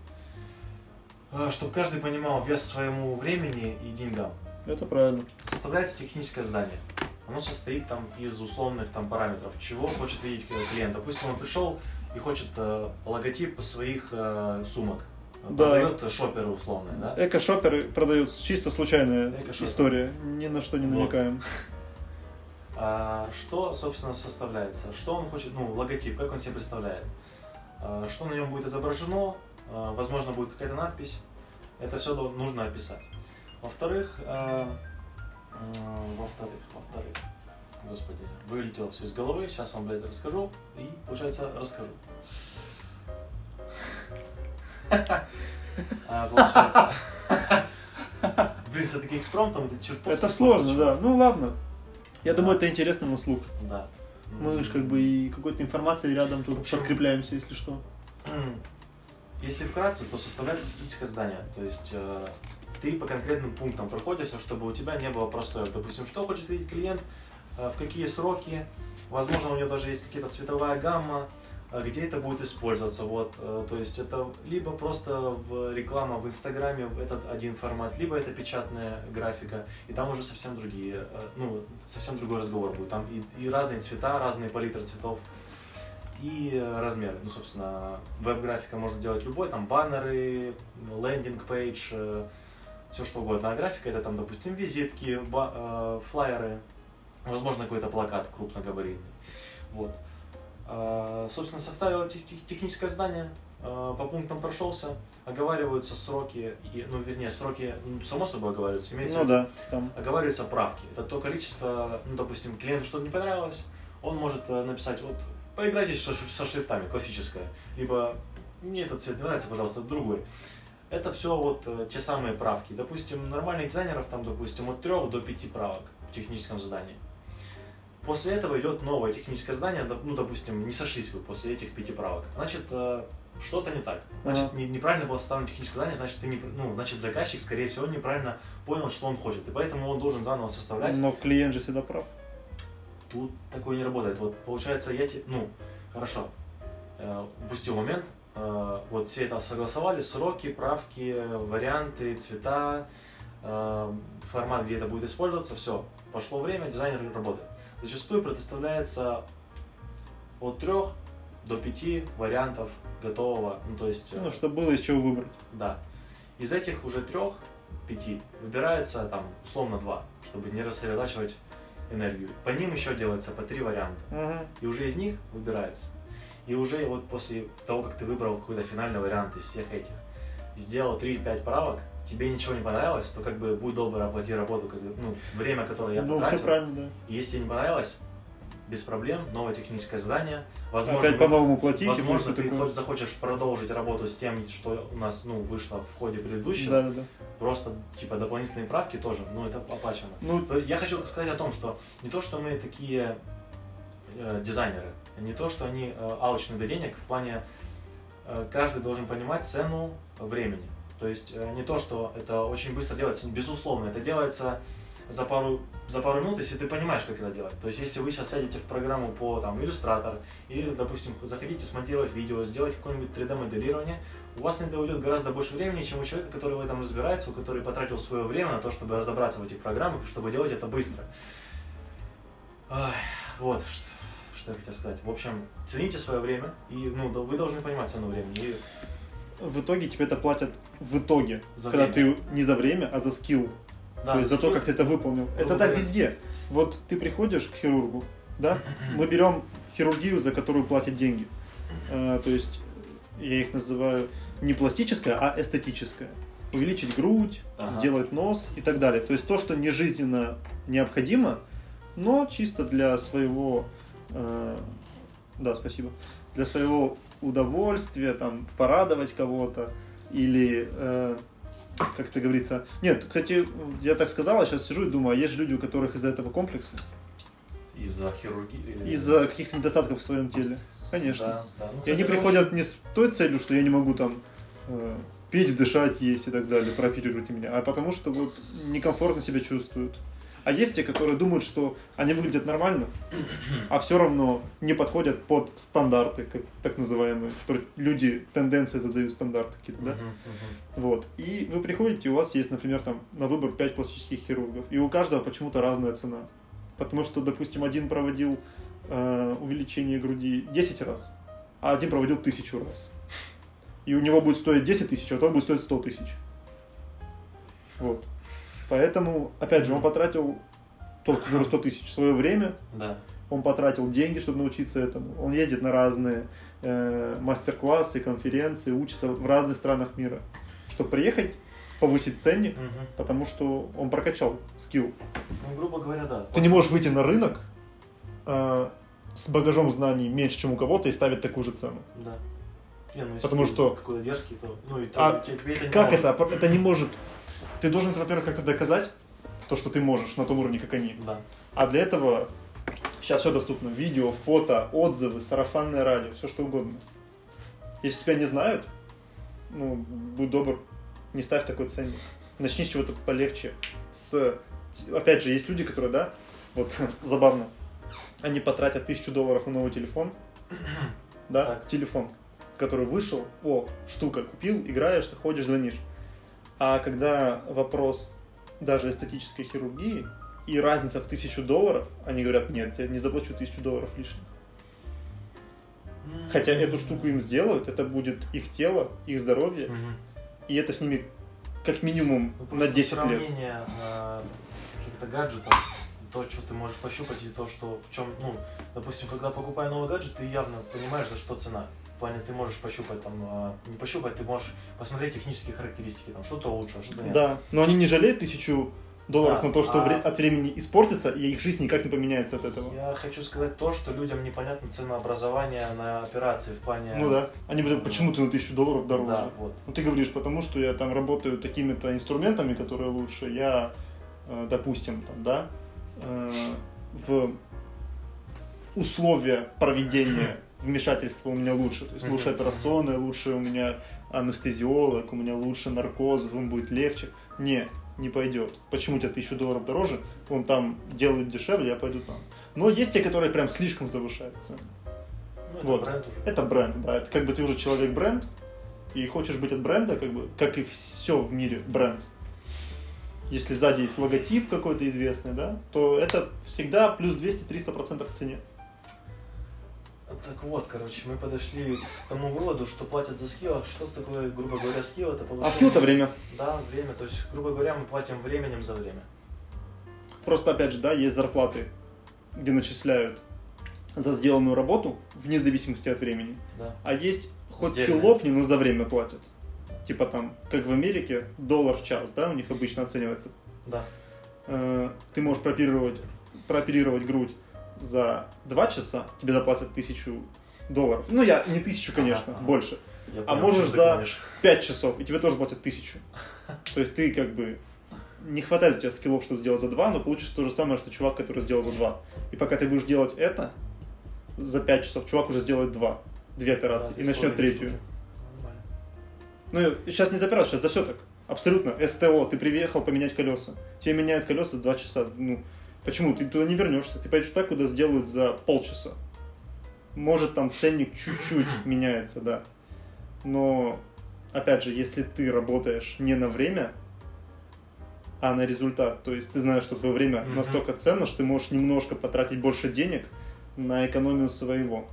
Чтобы каждый понимал вес своему времени и деньгам. Это правильно. Составляется техническое задание. Оно состоит там из условных там параметров, чего хочет видеть клиент. Допустим, он пришел и хочет э, логотип своих э, сумок. Да. Продает шоперы условные, да? Эко-шоперы продают чисто случайная Эко-шоперы. история. Ни на что не Вот. намекаем. А, что, собственно, составляется? Что он хочет, ну, логотип, как он себе представляет? А, что на нем будет изображено? А, возможно, будет какая-то надпись. Это все нужно описать. Во-вторых, а, м, во-вторых, во-вторых, господи, вылетело все из головы, сейчас вам, блядь, расскажу, и, получается, расскажу. Получается, блин, все-таки экспромтом это чертовски Это сложно, да. Ну ладно. Я думаю, это интересно на слух. Да. Мы же как бы и какой-то информацией рядом тут подкрепляемся, если что. Если вкратце, то составляется техническое задание. То есть э, ты по конкретным пунктам проходишься, чтобы у тебя не было просто, допустим, что хочет видеть клиент, э, в какие сроки, возможно, у него даже есть какая-то цветовая гамма, э, где это будет использоваться, вот, э, то есть это либо просто в реклама в Инстаграме этот один формат, либо это печатная графика, и там уже совсем другие, э, ну, совсем другой разговор будет, там и, и разные цвета, разные палитры цветов, и э, размеры. Ну, собственно, веб-графика может делать любой, там баннеры, лендинг-пейдж, все что угодно. А графика это там, допустим, визитки, э, флайеры, возможно, какой-то плакат крупногабаритный. Вот. А, собственно, составил тех- тех- техническое задание, а, по пунктам прошелся, оговариваются сроки, и, ну, вернее, сроки, ну, само собой оговариваются, имеется Ну да, там. оговариваются правки. Это то количество, ну, допустим, клиенту что-то не понравилось, он может э, написать, вот, поиграйтесь со, шрифтами, классическое. Либо, мне этот цвет не нравится, пожалуйста, другой. Это все вот э, те самые правки. Допустим, нормальных дизайнеров там, допустим, от 3 до 5 правок в техническом задании. После этого идет новое техническое задание, ну, допустим, не сошлись вы после этих пяти правок. Значит, э, что-то не так. Значит, Ага. не- неправильно было составлено техническое задание, значит, ты не, ну, значит, заказчик, скорее всего, неправильно понял, что он хочет. И поэтому он должен заново составлять. Но клиент же всегда прав. Тут такое не работает. Вот получается, я те, ну, хорошо, э, упустил момент. Э, вот все это согласовали, сроки, правки, варианты, цвета, э, формат, где это будет использоваться, все. Пошло время, дизайнер работает. Зачастую предоставляется от трех до пяти вариантов готового, ну то есть, Ну, чтобы было из чего выбрать. да. Из этих уже трех, пяти, выбирается там условно два, чтобы не рассредотачивать энергию. По ним еще делается по три варианта. Мгм. И уже из них выбирается. И уже вот после того, как ты выбрал какой-то финальный вариант из всех этих, сделал 3-5 правок, тебе ничего не понравилось, то как бы будь добр, оплати работу, ну, время, которое я Ну, все потратил. правильно, да. И если не понравилось, без проблем, новое техническое задание. Возможно, Опять по-новому платить. Возможно, ты такое. захочешь продолжить работу с тем, что у нас ну, вышло в ходе предыдущего. Да, да, да. Просто типа дополнительные правки тоже, ну это оплачено. Ну, То Я хочу сказать о том, что не то, что мы такие э, дизайнеры, не то, что они э, алчны до денег, в плане э, каждый должен понимать цену времени. То есть э, не то, что это очень быстро делается, безусловно, это делается за пару, за пару минут, если ты понимаешь, как это делать. То есть если вы сейчас сядете в программу по там, иллюстратор или, допустим, захотите смонтировать видео, сделать какое-нибудь 3D-моделирование, у вас на это уйдет гораздо больше времени, чем у человека, который в этом разбирается, у который потратил свое время на то, чтобы разобраться в этих программах и чтобы делать это быстро. Ай, вот, что, что я хотел сказать. В общем, цените свое время, и ну, вы должны понимать цену времени. И в итоге тебе это платят в итоге. За когда время. ты не за время, а за скилл. Да, то есть за то, как ты это выполнил. Это Грубо так говоря. везде. Вот ты приходишь к хирургу, да? Мы берем хирургию, за которую платят деньги. А, то есть я их называю не пластическая, а эстетическая. Увеличить грудь, Ага. сделать нос и так далее. То есть то, что не жизненно необходимо, но чисто для своего, э, да, спасибо, для своего удовольствия, там, порадовать кого-то или, э, как это говорится, нет, кстати, я так сказал, а сейчас сижу и думаю, а есть же люди, у которых из-за этого комплексы, Из-за хирургии. из-за каких-то недостатков в своем теле, конечно. Да, да. Ну, И они приходят не с той целью, что я не могу там э, пить, дышать, есть и так далее, прооперируйте меня, а потому что вот некомфортно себя чувствуют. А есть те, которые думают, что они выглядят нормально, а все равно не подходят под стандарты, как, так называемые, которые люди тенденции задают стандарты какие-то, да? Вот. И вы приходите, у вас есть, например, там на выбор 5 пластических хирургов. И у каждого почему-то разная цена. Потому что, допустим, один проводил э, увеличение груди 10 раз, а один проводил тысячу раз. И у него будет стоить 10 тысяч, а у того будет стоить 100 тысяч. Вот. Поэтому, опять же, он потратил тот, который 100 тысяч, свое время, Да. он потратил деньги, чтобы научиться этому. Он ездит на разные э, мастер-классы, конференции, учится в разных странах мира, чтобы приехать, повысить ценник, Мгм. потому что он прокачал скилл. Ну, грубо говоря, да. Ты не можешь выйти на рынок э, с багажом знаний меньше, чем у кого-то, и ставить такую же цену. Да. Не, ну, Потому ты что- Какой-то дерзкий, то... Ну, и А тебе это не Как поможет. это? Это не может. Ты должен во-первых, как-то доказать, то, что ты можешь на том уровне, как они. Да. А для этого сейчас все доступно. Видео, фото, отзывы, сарафанное радио, все что угодно. Если тебя не знают, ну, будь добр, не ставь такой ценник. Начни с чего-то полегче. С... Опять же, есть люди, которые, да, вот забавно, они потратят тысячу долларов на новый телефон, да, Так. телефон, который вышел, о, штука, купил, играешь, ходишь, звонишь. А когда вопрос даже эстетической хирургии и разница в тысячу долларов, они говорят, нет, я не заплачу тысячу долларов лишних. Хотя эту штуку им сделают, это будет их тело, их здоровье, Мгм. и это с ними как минимум Ну, на просто 10 лет. сравнение э, каких-то гаджетов, то, что ты можешь пощупать, и то, что в чем, ну, допустим, когда покупая новый гаджет, ты явно понимаешь, за что цена. В плане ты можешь пощупать там, э, не пощупать, ты можешь посмотреть технические характеристики, там, что-то лучше, а что-то нет. Да, но они не жалеют тысячу долларов Да, на то, что а- вре- от времени испортится, и их жизнь никак не поменяется от этого. Я хочу сказать то, что людям непонятно ценообразование на операции в плане... Ну да. Они будут, почему ты на тысячу долларов дороже? Да, вот. Ну ты говоришь, потому что я там работаю такими-то инструментами, которые лучше. Я, э, допустим, там, да, э, в условия проведения вмешательства у меня лучше. То есть лучше операционная, лучше у меня анестезиолог, у меня лучше наркоз, им будет легче. Не, не пойдет. Почему тебе тысячу долларов дороже? Вон там делают дешевле, я пойду там. Но есть те, которые прям слишком завышают цены. Ну, это Вот. бренд уже. Это бренд, да. Это как бы ты уже человек-бренд, и хочешь быть от бренда, как бы, как и все в мире бренд. Если сзади есть логотип какой-то известный, да, то это всегда плюс 200-300% в цене. Так вот, короче, мы подошли к тому выводу, что платят за скилл. А Что такое, грубо говоря, скилл? Это А повышение- скилл это время. Да, время. То есть, грубо говоря, мы платим временем за время. Просто, опять же, да, есть зарплаты, где начисляют за сделанную работу, вне зависимости от времени. Да. А есть, хоть ты Сдельная. лопни, но за время платят. Типа там, как в Америке, доллар в час, да, у них обычно оценивается Да. э, ты можешь прооперировать, прооперировать грудь за 2 часа, тебе заплатят тысячу долларов. Ну, я не тысячу, конечно, Ага, ага. больше. Я А понял, можешь за-. 5 часов, и тебе тоже платят тысячу. То есть ты как бы... Не хватает у тебя скиллов, чтобы сделать за 2, но получишь то же самое, что чувак, который сделал за 2. И пока ты будешь делать это, за 5 часов чувак уже сделает 2. Две операции. Да, и начнет третью. Ну, сейчас не за операцию, сейчас за все так. Абсолютно. СТО, ты приехал поменять колеса. Тебе меняют колеса 2 часа. Ну, почему? Ты туда не вернешься. Ты пойдешь так, куда сделают за полчаса. Может, там ценник чуть-чуть меняется, да. Но, опять же, если ты работаешь не на время, а на результат, то есть ты знаешь, что твое время Мгм. настолько ценно, что ты можешь немножко потратить больше денег на экономию своего.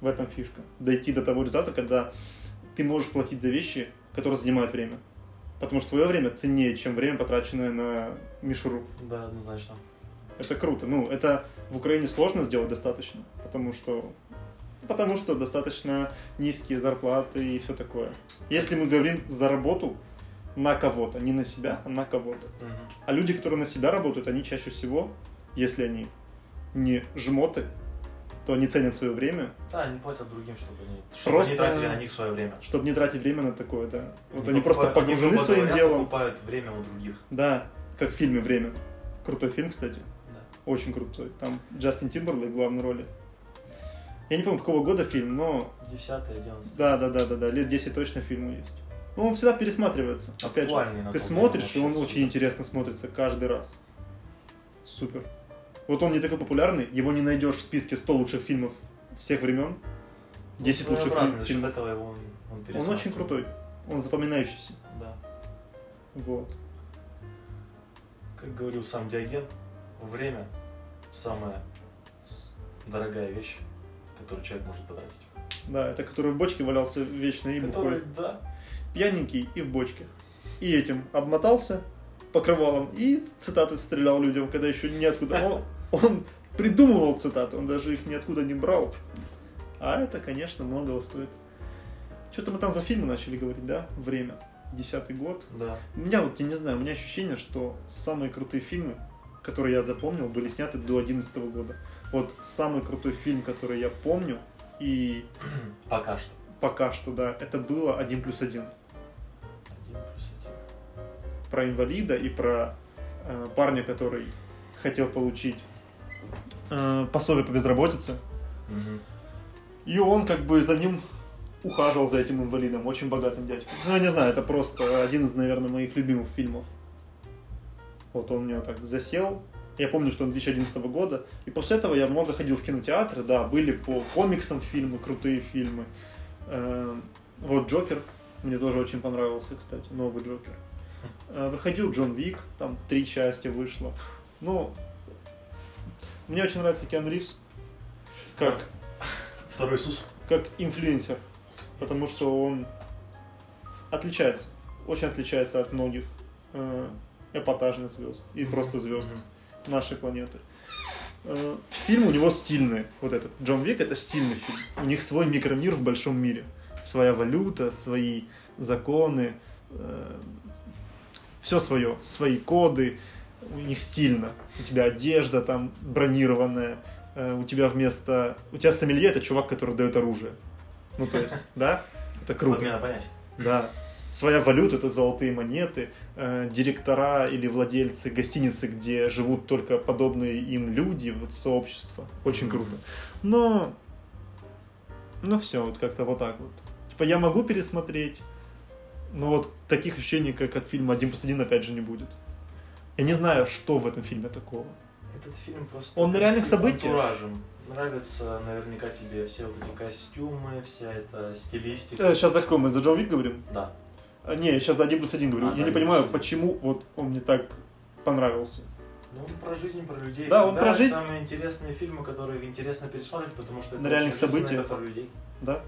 В этом фишка. Дойти до того результата, когда ты можешь платить за вещи, которые занимают время. Потому что твое время ценнее, чем время, потраченное на мишуру. Да, однозначно. Это круто. Ну, это в Украине сложно сделать достаточно, потому что потому что достаточно низкие зарплаты и все такое. Если мы говорим за работу на кого-то, не на себя, а на кого-то. Мгм. А люди, которые на себя работают, они чаще всего, если они не жмоты, то они ценят свое время, Да, они платят другим, чтобы они, чтобы Просто- они тратили на них свое время. чтобы не тратить время на такое, да. Вот Они они просто покупают- они, погружены грубо своим говоря, делом. покупают время у других. Да, как в фильме «Время». Крутой фильм, кстати. Очень крутой. Там Джастин Тимберлейк в главной роли. Я не помню, какого года фильм, но 10 11 да, да, да, да, да, лет 10 точно фильму есть. Ну, он всегда пересматривается. Опять же, ты смотришь, и он очень интересно смотрится каждый раз. Супер. Вот он не такой популярный, его не найдешь в списке 100 лучших фильмов всех времен. 10 лучших Своеобразный, фильм- за счет фильмов. этого его он, он Он очень крутой. Он запоминающийся. Да. Вот. Как говорил сам Диоген, время самая дорогая вещь, которую человек может потратить. Да, это который в бочке валялся вечно и Который, бухой. да, Пьяненький и в бочке. И этим обмотался покрывалом и цитаты стрелял людям, когда еще неоткуда. Он, он придумывал цитаты, он даже их ниоткуда не брал. А это, конечно, многого стоит. Что-то мы там за фильмы начали говорить, да? Время. Десятый год. да. У меня вот, я не знаю, у меня ощущение, что самые крутые фильмы, которые я запомнил, были сняты до 2011 года. Вот самый крутой фильм, который я помню, и Пока что. пока что, да, это было «Один плюс один». Один плюс один. Про инвалида и про э, парня, который хотел получить э, пособие по безработице. Мгм. И он как бы за ним ухаживал за этим инвалидом, очень богатым дядькой. Ну, я не знаю, это просто один из, наверное, моих любимых фильмов. Вот он мне так засел. Я помню, что он 2011 года. И после этого я много ходил в кинотеатры, да, были по комиксам фильмы, крутые фильмы. Эм, Вот Джокер, мне тоже очень понравился, кстати, новый Джокер. Э, Выходил Джон Вик, там три части вышло. Ну, мне очень нравится Киану Ривз, как Второй Иисус. как инфлюенсер, потому что он отличается, очень отличается от многих э, эпатажных звезд и просто звезд нашей планеты. Э, фильм у него стильный, вот этот. Джон Вик это стильный фильм. У них свой микромир в большом мире. Своя валюта, свои законы, все свое, свои коды. У них стильно. У тебя одежда там бронированная, э, у тебя вместо... У тебя сомелье это чувак, который дает оружие. Ну, то есть, да? Это круто. Подмена понятий. Да. Своя валюта это золотые монеты, э, директора или владельцы гостиницы, где живут только подобные им люди, вот сообщество. Очень круто. Но, ну все, вот как-то вот так вот. Типа я могу пересмотреть, но вот таких ощущений, как от фильма «Один плюс один» опять же не будет. Я не знаю, что в этом фильме такого. Этот фильм просто... Он на реальных событиях? антуражем. Нравятся наверняка тебе все вот эти костюмы, вся эта стилистика. сейчас за какой мы за Джон Вик говорим? Да. А, не, сейчас за «Один плюс один» говорю. А, я не «Один понимаю, плюс один». почему вот он мне так понравился. Ну, он про жизнь, про людей. Да, он про жизнь. самые интересные фильмы, которые интересно пересматривать, потому что это На реальных событиях. это про людей. Да?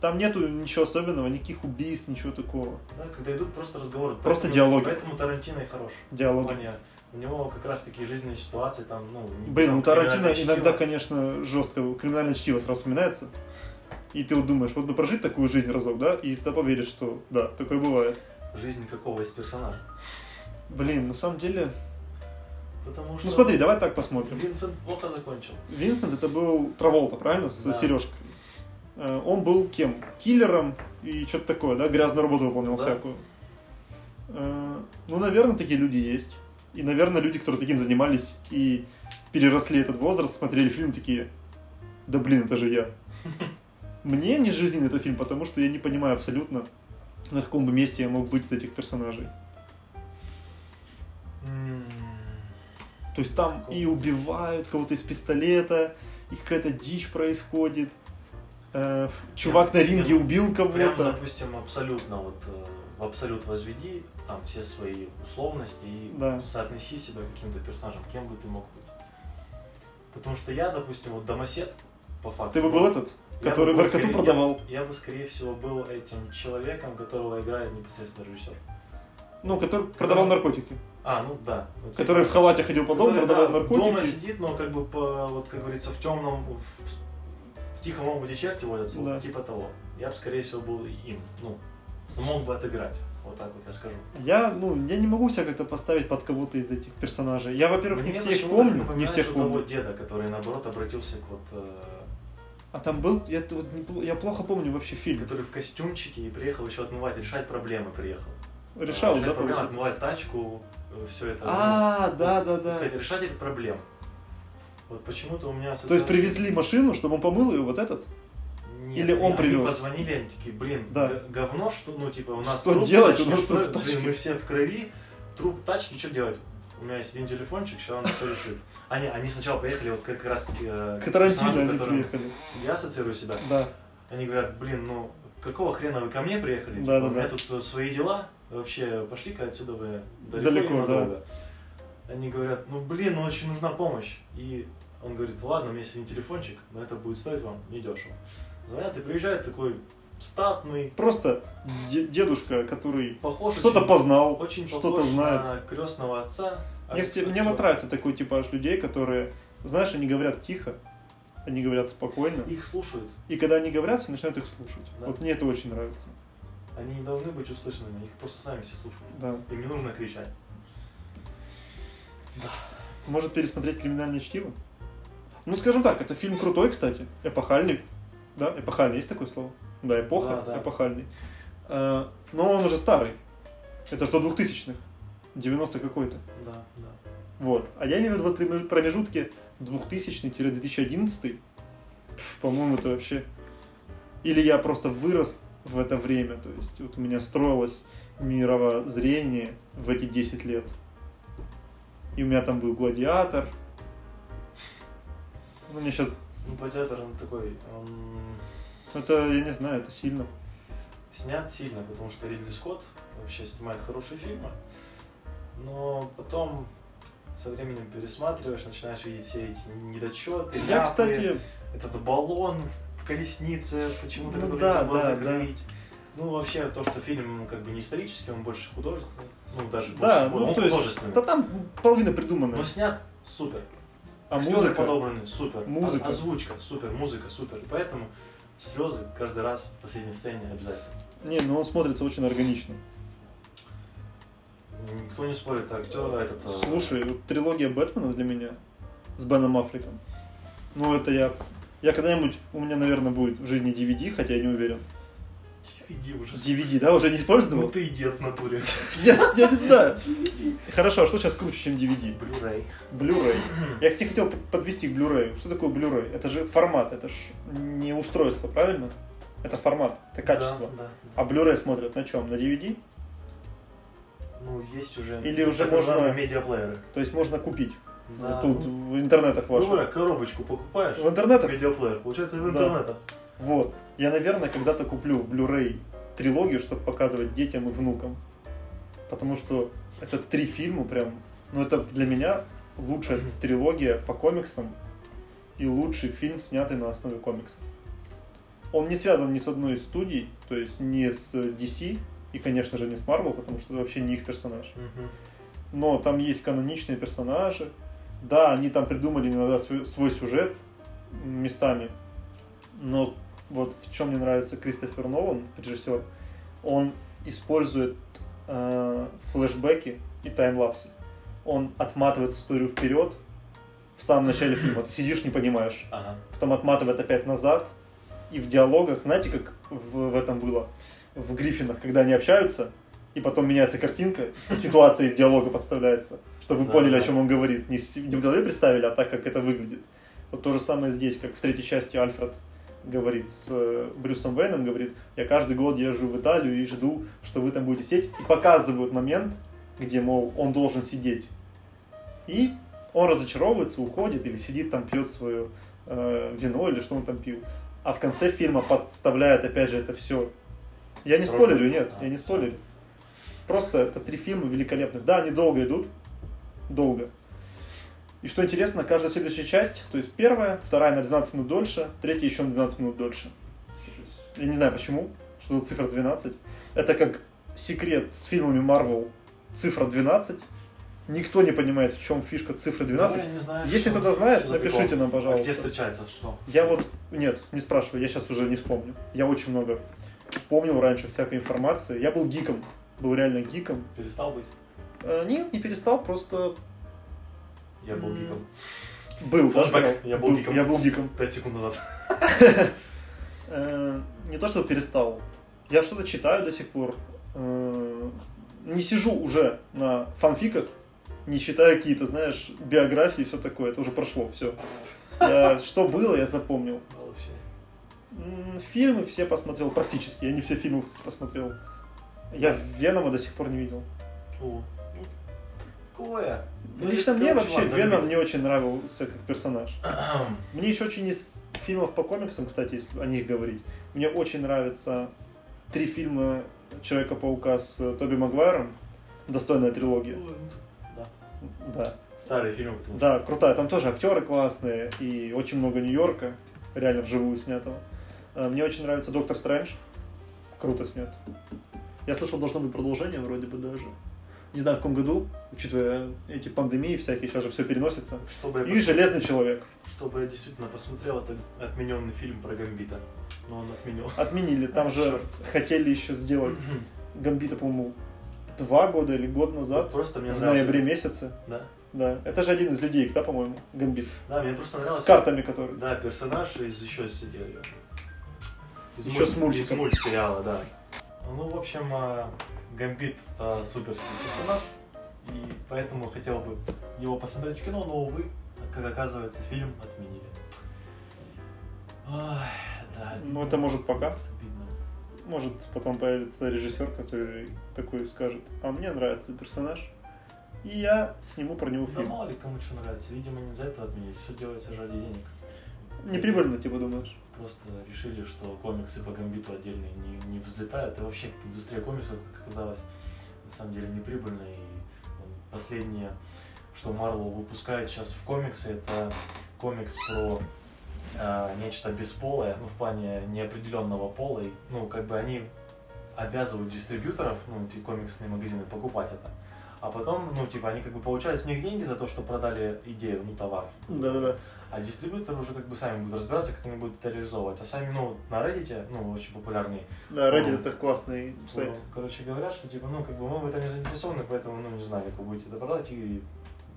Там нету ничего особенного, никаких убийств, ничего такого. Да, когда идут просто разговоры. Просто Поэтому- диалоги. Поэтому Тарантино и хорош. Диалоги. Плане, у него как раз такие жизненные ситуации, там, ну... Блин, у Тарантино иногда, чтиво. конечно, жестко. Криминальное чтиво сразу вспоминается. И ты вот думаешь, вот бы прожить такую жизнь разок, да? И тогда поверишь, что да, такое бывает. Жизнь какого из персонажа. Блин, на самом деле... Потому что... Ну смотри, давай так посмотрим. Винсент плохо закончил. Винсент это был Траволта, правильно? С Да. сережкой. Э, Он был кем? Киллером и что-то такое, да? Грязную работу выполнял Да. всякую. Э, Ну, наверное, такие люди есть. И, наверное, люди, которые таким занимались и переросли этот возраст, смотрели фильм такие, да блин, это же я. Мне не жизненный этот фильм, потому что я не понимаю абсолютно, на каком бы месте я мог быть из этих персонажей. То есть там и убивают кого-то из пистолета, и какая-то дичь происходит. Э, чувак на ринге Прям- убил Прям, кого-то. допустим, абсолютно вот э, в абсолют возведи там все свои условности и Да. соотнеси себя каким-то персонажем, кем бы ты мог быть. Потому что я, допустим, вот домосед, по факту. Ты бы был этот, который наркоту скорее- продавал? Я, я бы, скорее всего, был этим человеком, которого играет непосредственно режиссер. Ну, который продавал наркотики. А, ну да. Вот Который в типа- халате ходил по дому, который, продавал да, Дома наркотики. сидит, но как бы по, вот как говорится, в темном, в, в тихом омуте черти водятся, вот Да. типа того. Я бы, скорее всего, был им, ну, смог бы отыграть. Вот так вот я скажу. Я, ну, я не могу себя как-то поставить под кого-то из этих персонажей. Я, во-первых, не всех помню, не всех у того помню. деда, который, наоборот, обратился к вот... э, А там был, я, вот не я плохо помню вообще фильм. который в костюмчике и приехал еще отмывать, решать проблемы приехал. Решал, решать да, проблемы, отмывать тачку, все это. А, ну, да, да, да. сказать, решатель проблем. Вот почему-то у меня То есть ассоциация- привезли машину, чтобы он помыл ее, вот этот? Нет, Или он они привез? позвонили, они такие, блин, Да. говно, что, ну, типа, у нас Что труп делать? тачке, У нас что- труп блин, мы все в крови, труп в тачке, что делать? У меня есть один телефончик, сейчас он все решит. Они, они сначала поехали вот как раз к, э, К Тарантино персонажу, они которым приехали. Я ассоциирую себя. Да. Они говорят, блин, ну, какого хрена вы ко мне приехали? Да, Типа, да, у меня да. тут э, свои дела, вообще пошли-ка отсюда вы далеко, Далеко, и да. Они говорят, ну, блин, ну, очень нужна помощь. И он говорит, ладно, у меня есть один телефончик, но это будет стоить вам недешево. Звонят и приезжает такой статный, Просто де- дедушка, который похож что-то очень, познал, очень что-то знает. на крестного отца. Мне, кстати, мне вот нравится такой типаж людей, которые, знаешь, они говорят тихо, они говорят спокойно. Их слушают. И когда они говорят, все начинают их слушать. Да. Вот мне это очень нравится. Они не должны быть услышанными, их просто сами все слушают. Да. Им не нужно кричать. Может пересмотреть криминальное чтиво? Ну, скажем так, это фильм крутой, кстати, эпохальный. Да, эпохальный, есть такое слово? Да, эпоха, Да, да. эпохальный. Э, Но он уже старый. Это что, 2000-х? 90 какой-то. Да, да. Вот. А я имею в виду вот промежутке 2000-2011. Пф, По-моему, это вообще Или я просто вырос в это время, то есть вот у меня строилось мировоззрение в эти 10 лет. И у меня там был гладиатор. Ну, мне сейчас... Ну, Гладиатор, он такой, он Это, я не знаю, это сильно. снят сильно, потому что Ридли Скотт вообще снимает хорошие фильмы, но потом со временем пересматриваешь, начинаешь видеть все эти недочеты. Я, ляпы, кстати, этот баллон в колеснице, почему-то, Ну который да, нельзя было да, закрыть. Ну, вообще, то, что фильм как бы не исторический, он больше художественный. Ну, даже да, больше, ну он то есть, художественный. да там половина придумана. Но снят супер. А Актеры музыка? подобраны супер. Музыка. О- Озвучка супер, музыка супер. Поэтому слезы каждый раз в последней сцене обязательно. Не, ну он смотрится очень органично. Никто не спорит, актер этот... э, Слушай, вот трилогия Бэтмена для меня с Беном Аффлеком. Ну, это я... Я когда-нибудь... У меня, наверное, будет в жизни DVD, хотя я не уверен. DVD уже. DVD, да? Уже не использовал? Ну ты и дед в натуре. Я, я не знаю. DVD. Хорошо, а что сейчас круче, чем DVD? Blu-ray. Blu-ray. Я, кстати, хотел подвести к Blu-ray. Что такое Blu-ray? Это же формат, это же не устройство, правильно? Это формат, это качество. Да, да. А Blu-ray смотрят на чем? На DVD? Ну, есть уже... Или уже так можно- медиаплееры. То есть можно купить. Да. Тут в интернетах Ну, ваших. говоря, коробочку покупаешь, В интернетах? медиаплеер, получается в Да. Вот. Я, наверное, когда-то куплю Blu-ray трилогию, чтобы показывать детям и внукам. Потому что это три фильма прям... Ну, это для меня лучшая трилогия по комиксам и лучший фильм, снятый на основе комиксов. Он не связан ни с одной из студий, то есть не с DC и, конечно же, не с Marvel, потому что это вообще не их персонаж. Но там есть каноничные персонажи. Да, они там придумали иногда свой, сюжет местами. Но вот в чем мне нравится Кристофер Нолан, режиссер, он использует э, флешбеки и таймлапсы. Он отматывает историю вперед в самом начале фильма. Ты сидишь, не понимаешь. Ага. Потом отматывает опять назад. И в диалогах, знаете, как в, в этом было? В Гриффинах, когда они общаются, и потом меняется картинка, ситуация из диалога подставляется, чтобы вы Да, поняли, о чем он говорит. Не, с- не в голове представили, а так, как это выглядит. Вот то же самое здесь, как в третьей части Альфред говорит с э, Брюсом Вейном, говорит, я каждый год езжу в Италию и жду, что вы там будете сидеть, и показывают момент, где, мол, он должен сидеть. И он разочаровывается, уходит или сидит там, пьет свое э, вино или что он там пил. А в конце фильма подставляет опять же это все. Я не Срок. спойлерю, нет, А, я не спойлерю. Просто это три фильма великолепных. Да, они долго идут, долго. И что интересно, каждая следующая часть, то есть первая, вторая на 12 минут дольше, третья еще на 12 минут дольше. Я не знаю почему, что за цифра 12. Это как секрет с фильмами Marvel цифра 12. Никто не понимает, в чем фишка цифры 12. Да, знаю, Если кто-то знает, напишите прикол. нам, А пожалуйста. где встречается что? Я вот, нет, не спрашивай, я сейчас уже не вспомню. Я очень много помнил раньше всякой информации. Я был гиком, был реально гиком. Перестал быть? Э, нет, не перестал, просто Я был гиком. был, Флэшбэк. Я был гиком. Я был гиком. Пять секунд назад. Э, не то, что перестал. Я что-то читаю до сих пор. Э, не сижу уже на фанфиках, не читаю какие-то, знаешь, биографии и все такое. Это уже прошло, все. что было, я запомнил. Фильмы все посмотрел, практически. Я не все фильмы посмотрел. Я Венома до сих пор не видел. О, Какое? Ну, Лично мне вообще ладно, Веном любил. не очень нравился как персонаж. Мне еще очень из фильмов по комиксам, кстати, если о них говорить. Мне очень нравятся три фильма Человека-паука с э, Тоби Магуайром. Достойная трилогия. Ну, Да. Да. Старые фильмы, потому Да, крутая. Там тоже актеры классные и очень много Нью-Йорка, реально вживую снятого. Э, Мне очень нравится Доктор Стрэндж. Круто снят. Я слышал, должно быть продолжение вроде бы даже. Не знаю, в каком году, учитывая эти пандемии всякие, сейчас же все переносится. что- Чтобы И Железный Человек. пос- чтобы я действительно посмотрел этот отмененный фильм про Гамбита. Но он отменил. Отменили. Там же хотели еще сделать Гамбита, по-моему, два года или год назад. Просто мне В ноябре месяце. Да. Да. Это же один из людей, да, по-моему, Гамбит. Да, мне просто С нравился. картами, которые. Да, персонаж из еще с эти- из, Еще с мульт- мультиков. из мультсериала, да. Ну, в общем, а, Гамбит а, суперский персонаж, и поэтому хотел бы его посмотреть в кино, но, увы, как оказывается, фильм отменили. Ой, Да, Ну, это может пока. Обидно. Может потом появится режиссер, который такой скажет, а мне нравится этот персонаж, и я сниму про него Да фильм. мало ли кому что нравится. Видимо, не за это отменить. Все делается ради денег. Неприбыльно, типа, думаешь? Просто решили, что комиксы по гамбиту отдельные не, не взлетают. И вообще индустрия комиксов, как оказалось, на самом деле неприбыльная. И последнее, что Marvel выпускает сейчас в комиксы, это комикс про э, нечто бесполое, ну, в плане неопределенного пола. И, ну, как бы они обязывают дистрибьюторов, ну, эти комиксные магазины, покупать это. А потом, ну, типа, они как бы получают с них деньги за то, что продали идею, ну, товар. Да-да-да. А дистрибьюторы уже как бы сами будут разбираться, как они будут это реализовывать. А сами, ну, на Reddit, ну, очень популярный, Да, Reddit Ну, это классный сайт. ну, короче, говорят, что, типа, ну, как бы мы в этом не заинтересованы, поэтому, ну, не знаю, как вы будете это продать, и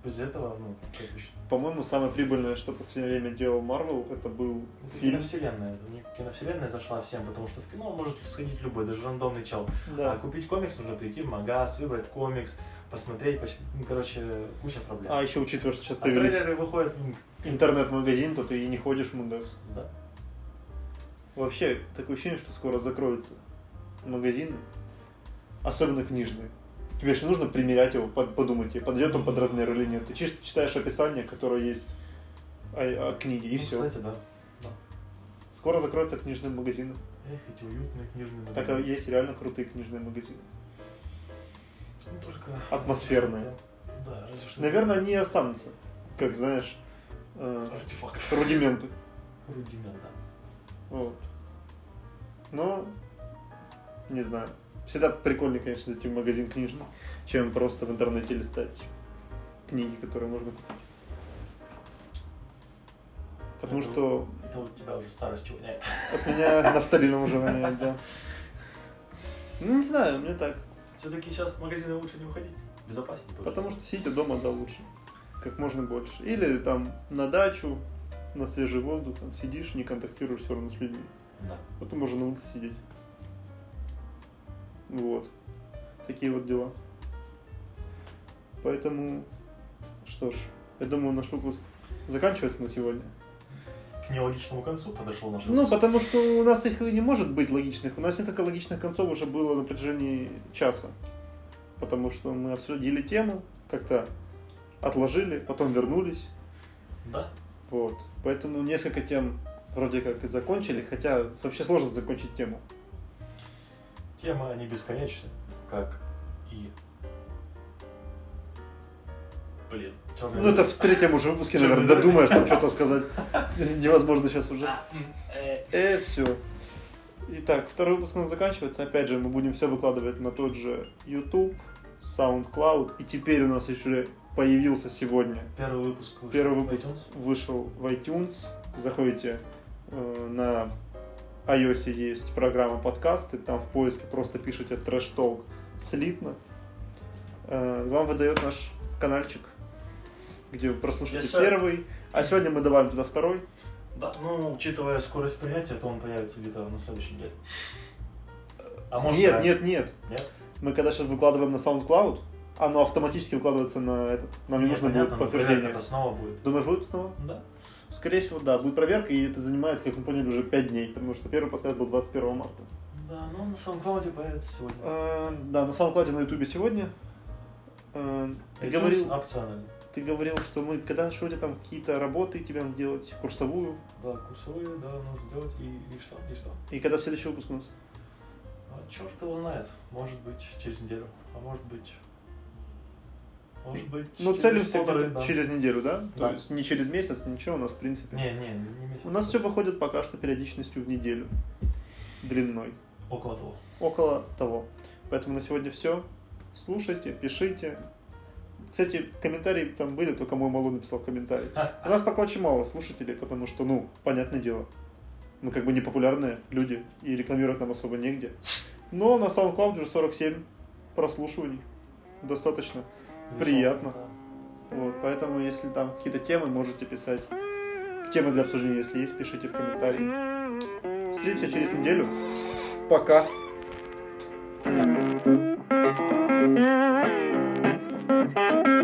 без этого, ну, как бы, По-моему, самое прибыльное, что в последнее время делал Marvel, это был фильм. киновселенная. У них киновселенная зашла всем, потому что в кино может сходить любой, даже рандомный чел. А Да. купить комикс нужно прийти в магаз, выбрать комикс, посмотреть, почти, ну, короче, куча проблем. А еще учитывая, что сейчас А появились трейлеры выходят, м, интернет-магазин, то ты и не ходишь в магаз. да. Вообще, такое ощущение, что скоро закроются магазины, особенно книжные. Тебе же не нужно примерять его, под- подумать, подойдет он под размер или нет. Ты читаешь описание, которое есть о, о книге, и Ну, все. Кстати, да. да. Скоро закроются книжные магазины. Эх, эти уютные книжные Так магазины. а есть реально крутые книжные магазины. Ну, только... Атмосферные. Да, разве что... Наверное, они и останутся, как знаешь, э, Артефакт. рудименты. Рудимент, да. Вот. Но, не знаю. Всегда прикольнее, конечно, зайти в магазин книжный, чем просто в интернете листать книги, которые можно купить. Потому Это- что Это у тебя уже старостью воняет. от меня нафталином уже воняет, да. Ну, не знаю, мне так. Все-таки сейчас в магазины лучше не уходить. Безопаснее. тоже. Потому что сидите дома, да, лучше. Как можно больше. Или там на дачу, на свежий воздух, там сидишь, не контактируешь все равно с людьми. Да. Потом можно на улице сидеть. Вот. Такие вот дела. Поэтому, что ж, я думаю, наш выпуск заканчивается на сегодня. К нелогичному концу подошел наш Ну, потому что у нас их и не может быть логичных. У нас несколько логичных концов уже было на протяжении часа. Потому что мы обсудили тему, как-то отложили, потом вернулись. Да. Вот. Поэтому несколько тем вроде как и закончили, хотя вообще сложно закончить тему. Темы, они бесконечны, как и... Блин. чёрный Ну, это в третьем уже выпуске, Чёрный наверное, додумаешь там что-то сказать. Невозможно сейчас уже. А, э, Э, все. Итак, второй выпуск у нас заканчивается. Опять же, мы будем все выкладывать на тот же YouTube, SoundCloud. И теперь у нас еще появился сегодня. Первый выпуск. вышел Первый в выпуск iTunes. вышел в iTunes. Заходите э, на iOS есть программа подкасты. Там в поиске просто пишите Trash Talk слитно. Вам выдает наш каналчик, где вы прослушаете sir. первый. А сегодня мы добавим туда второй. Да, ну, учитывая скорость принятия, то он появится где-то на следующей неделе. А может, нет, нет, нет. Нет? Мы когда сейчас выкладываем на SoundCloud, оно автоматически выкладывается на этот. Нам не нужно понятно, будет подтверждение. проверка-то снова будет. Думаешь, будет снова? Да. Скорее всего, да. Будет проверка, и это занимает, как мы поняли, уже 5 дней, потому что первый подкаст был 21 марта. Да, ну на SoundCloud появится сегодня. Э, да, на SoundCloud на YouTube сегодня. Э, ты, говорил, Опционально. ты говорил, что мы, когда что то там какие-то работы тебе надо делать, курсовую. Да, курсовые, да, нужно делать. И, и что? И что? И когда следующий выпуск у нас? А черт его знает. Может быть, через неделю. А может быть... Может быть, Ну, через целимся полторы, да. через неделю, да? Да. То есть не через месяц, ничего у нас, в принципе. Не, не, не месяц. У нас все выходит пока что периодичностью в неделю. Длиной. Около того. около того. Поэтому на сегодня все. Слушайте, пишите. Кстати, комментарии там были, только мой Малу написал комментарий. У нас пока очень мало слушателей, потому что, ну, понятное дело, мы как бы не популярные люди, и рекламировать нам особо негде. Но на SoundCloud уже 47 прослушиваний. Достаточно. Приятно. Вот, поэтому, если там какие-то темы, можете писать. Темы для обсуждения, если есть, пишите в комментарии. Встретимся через неделю. Пока. thank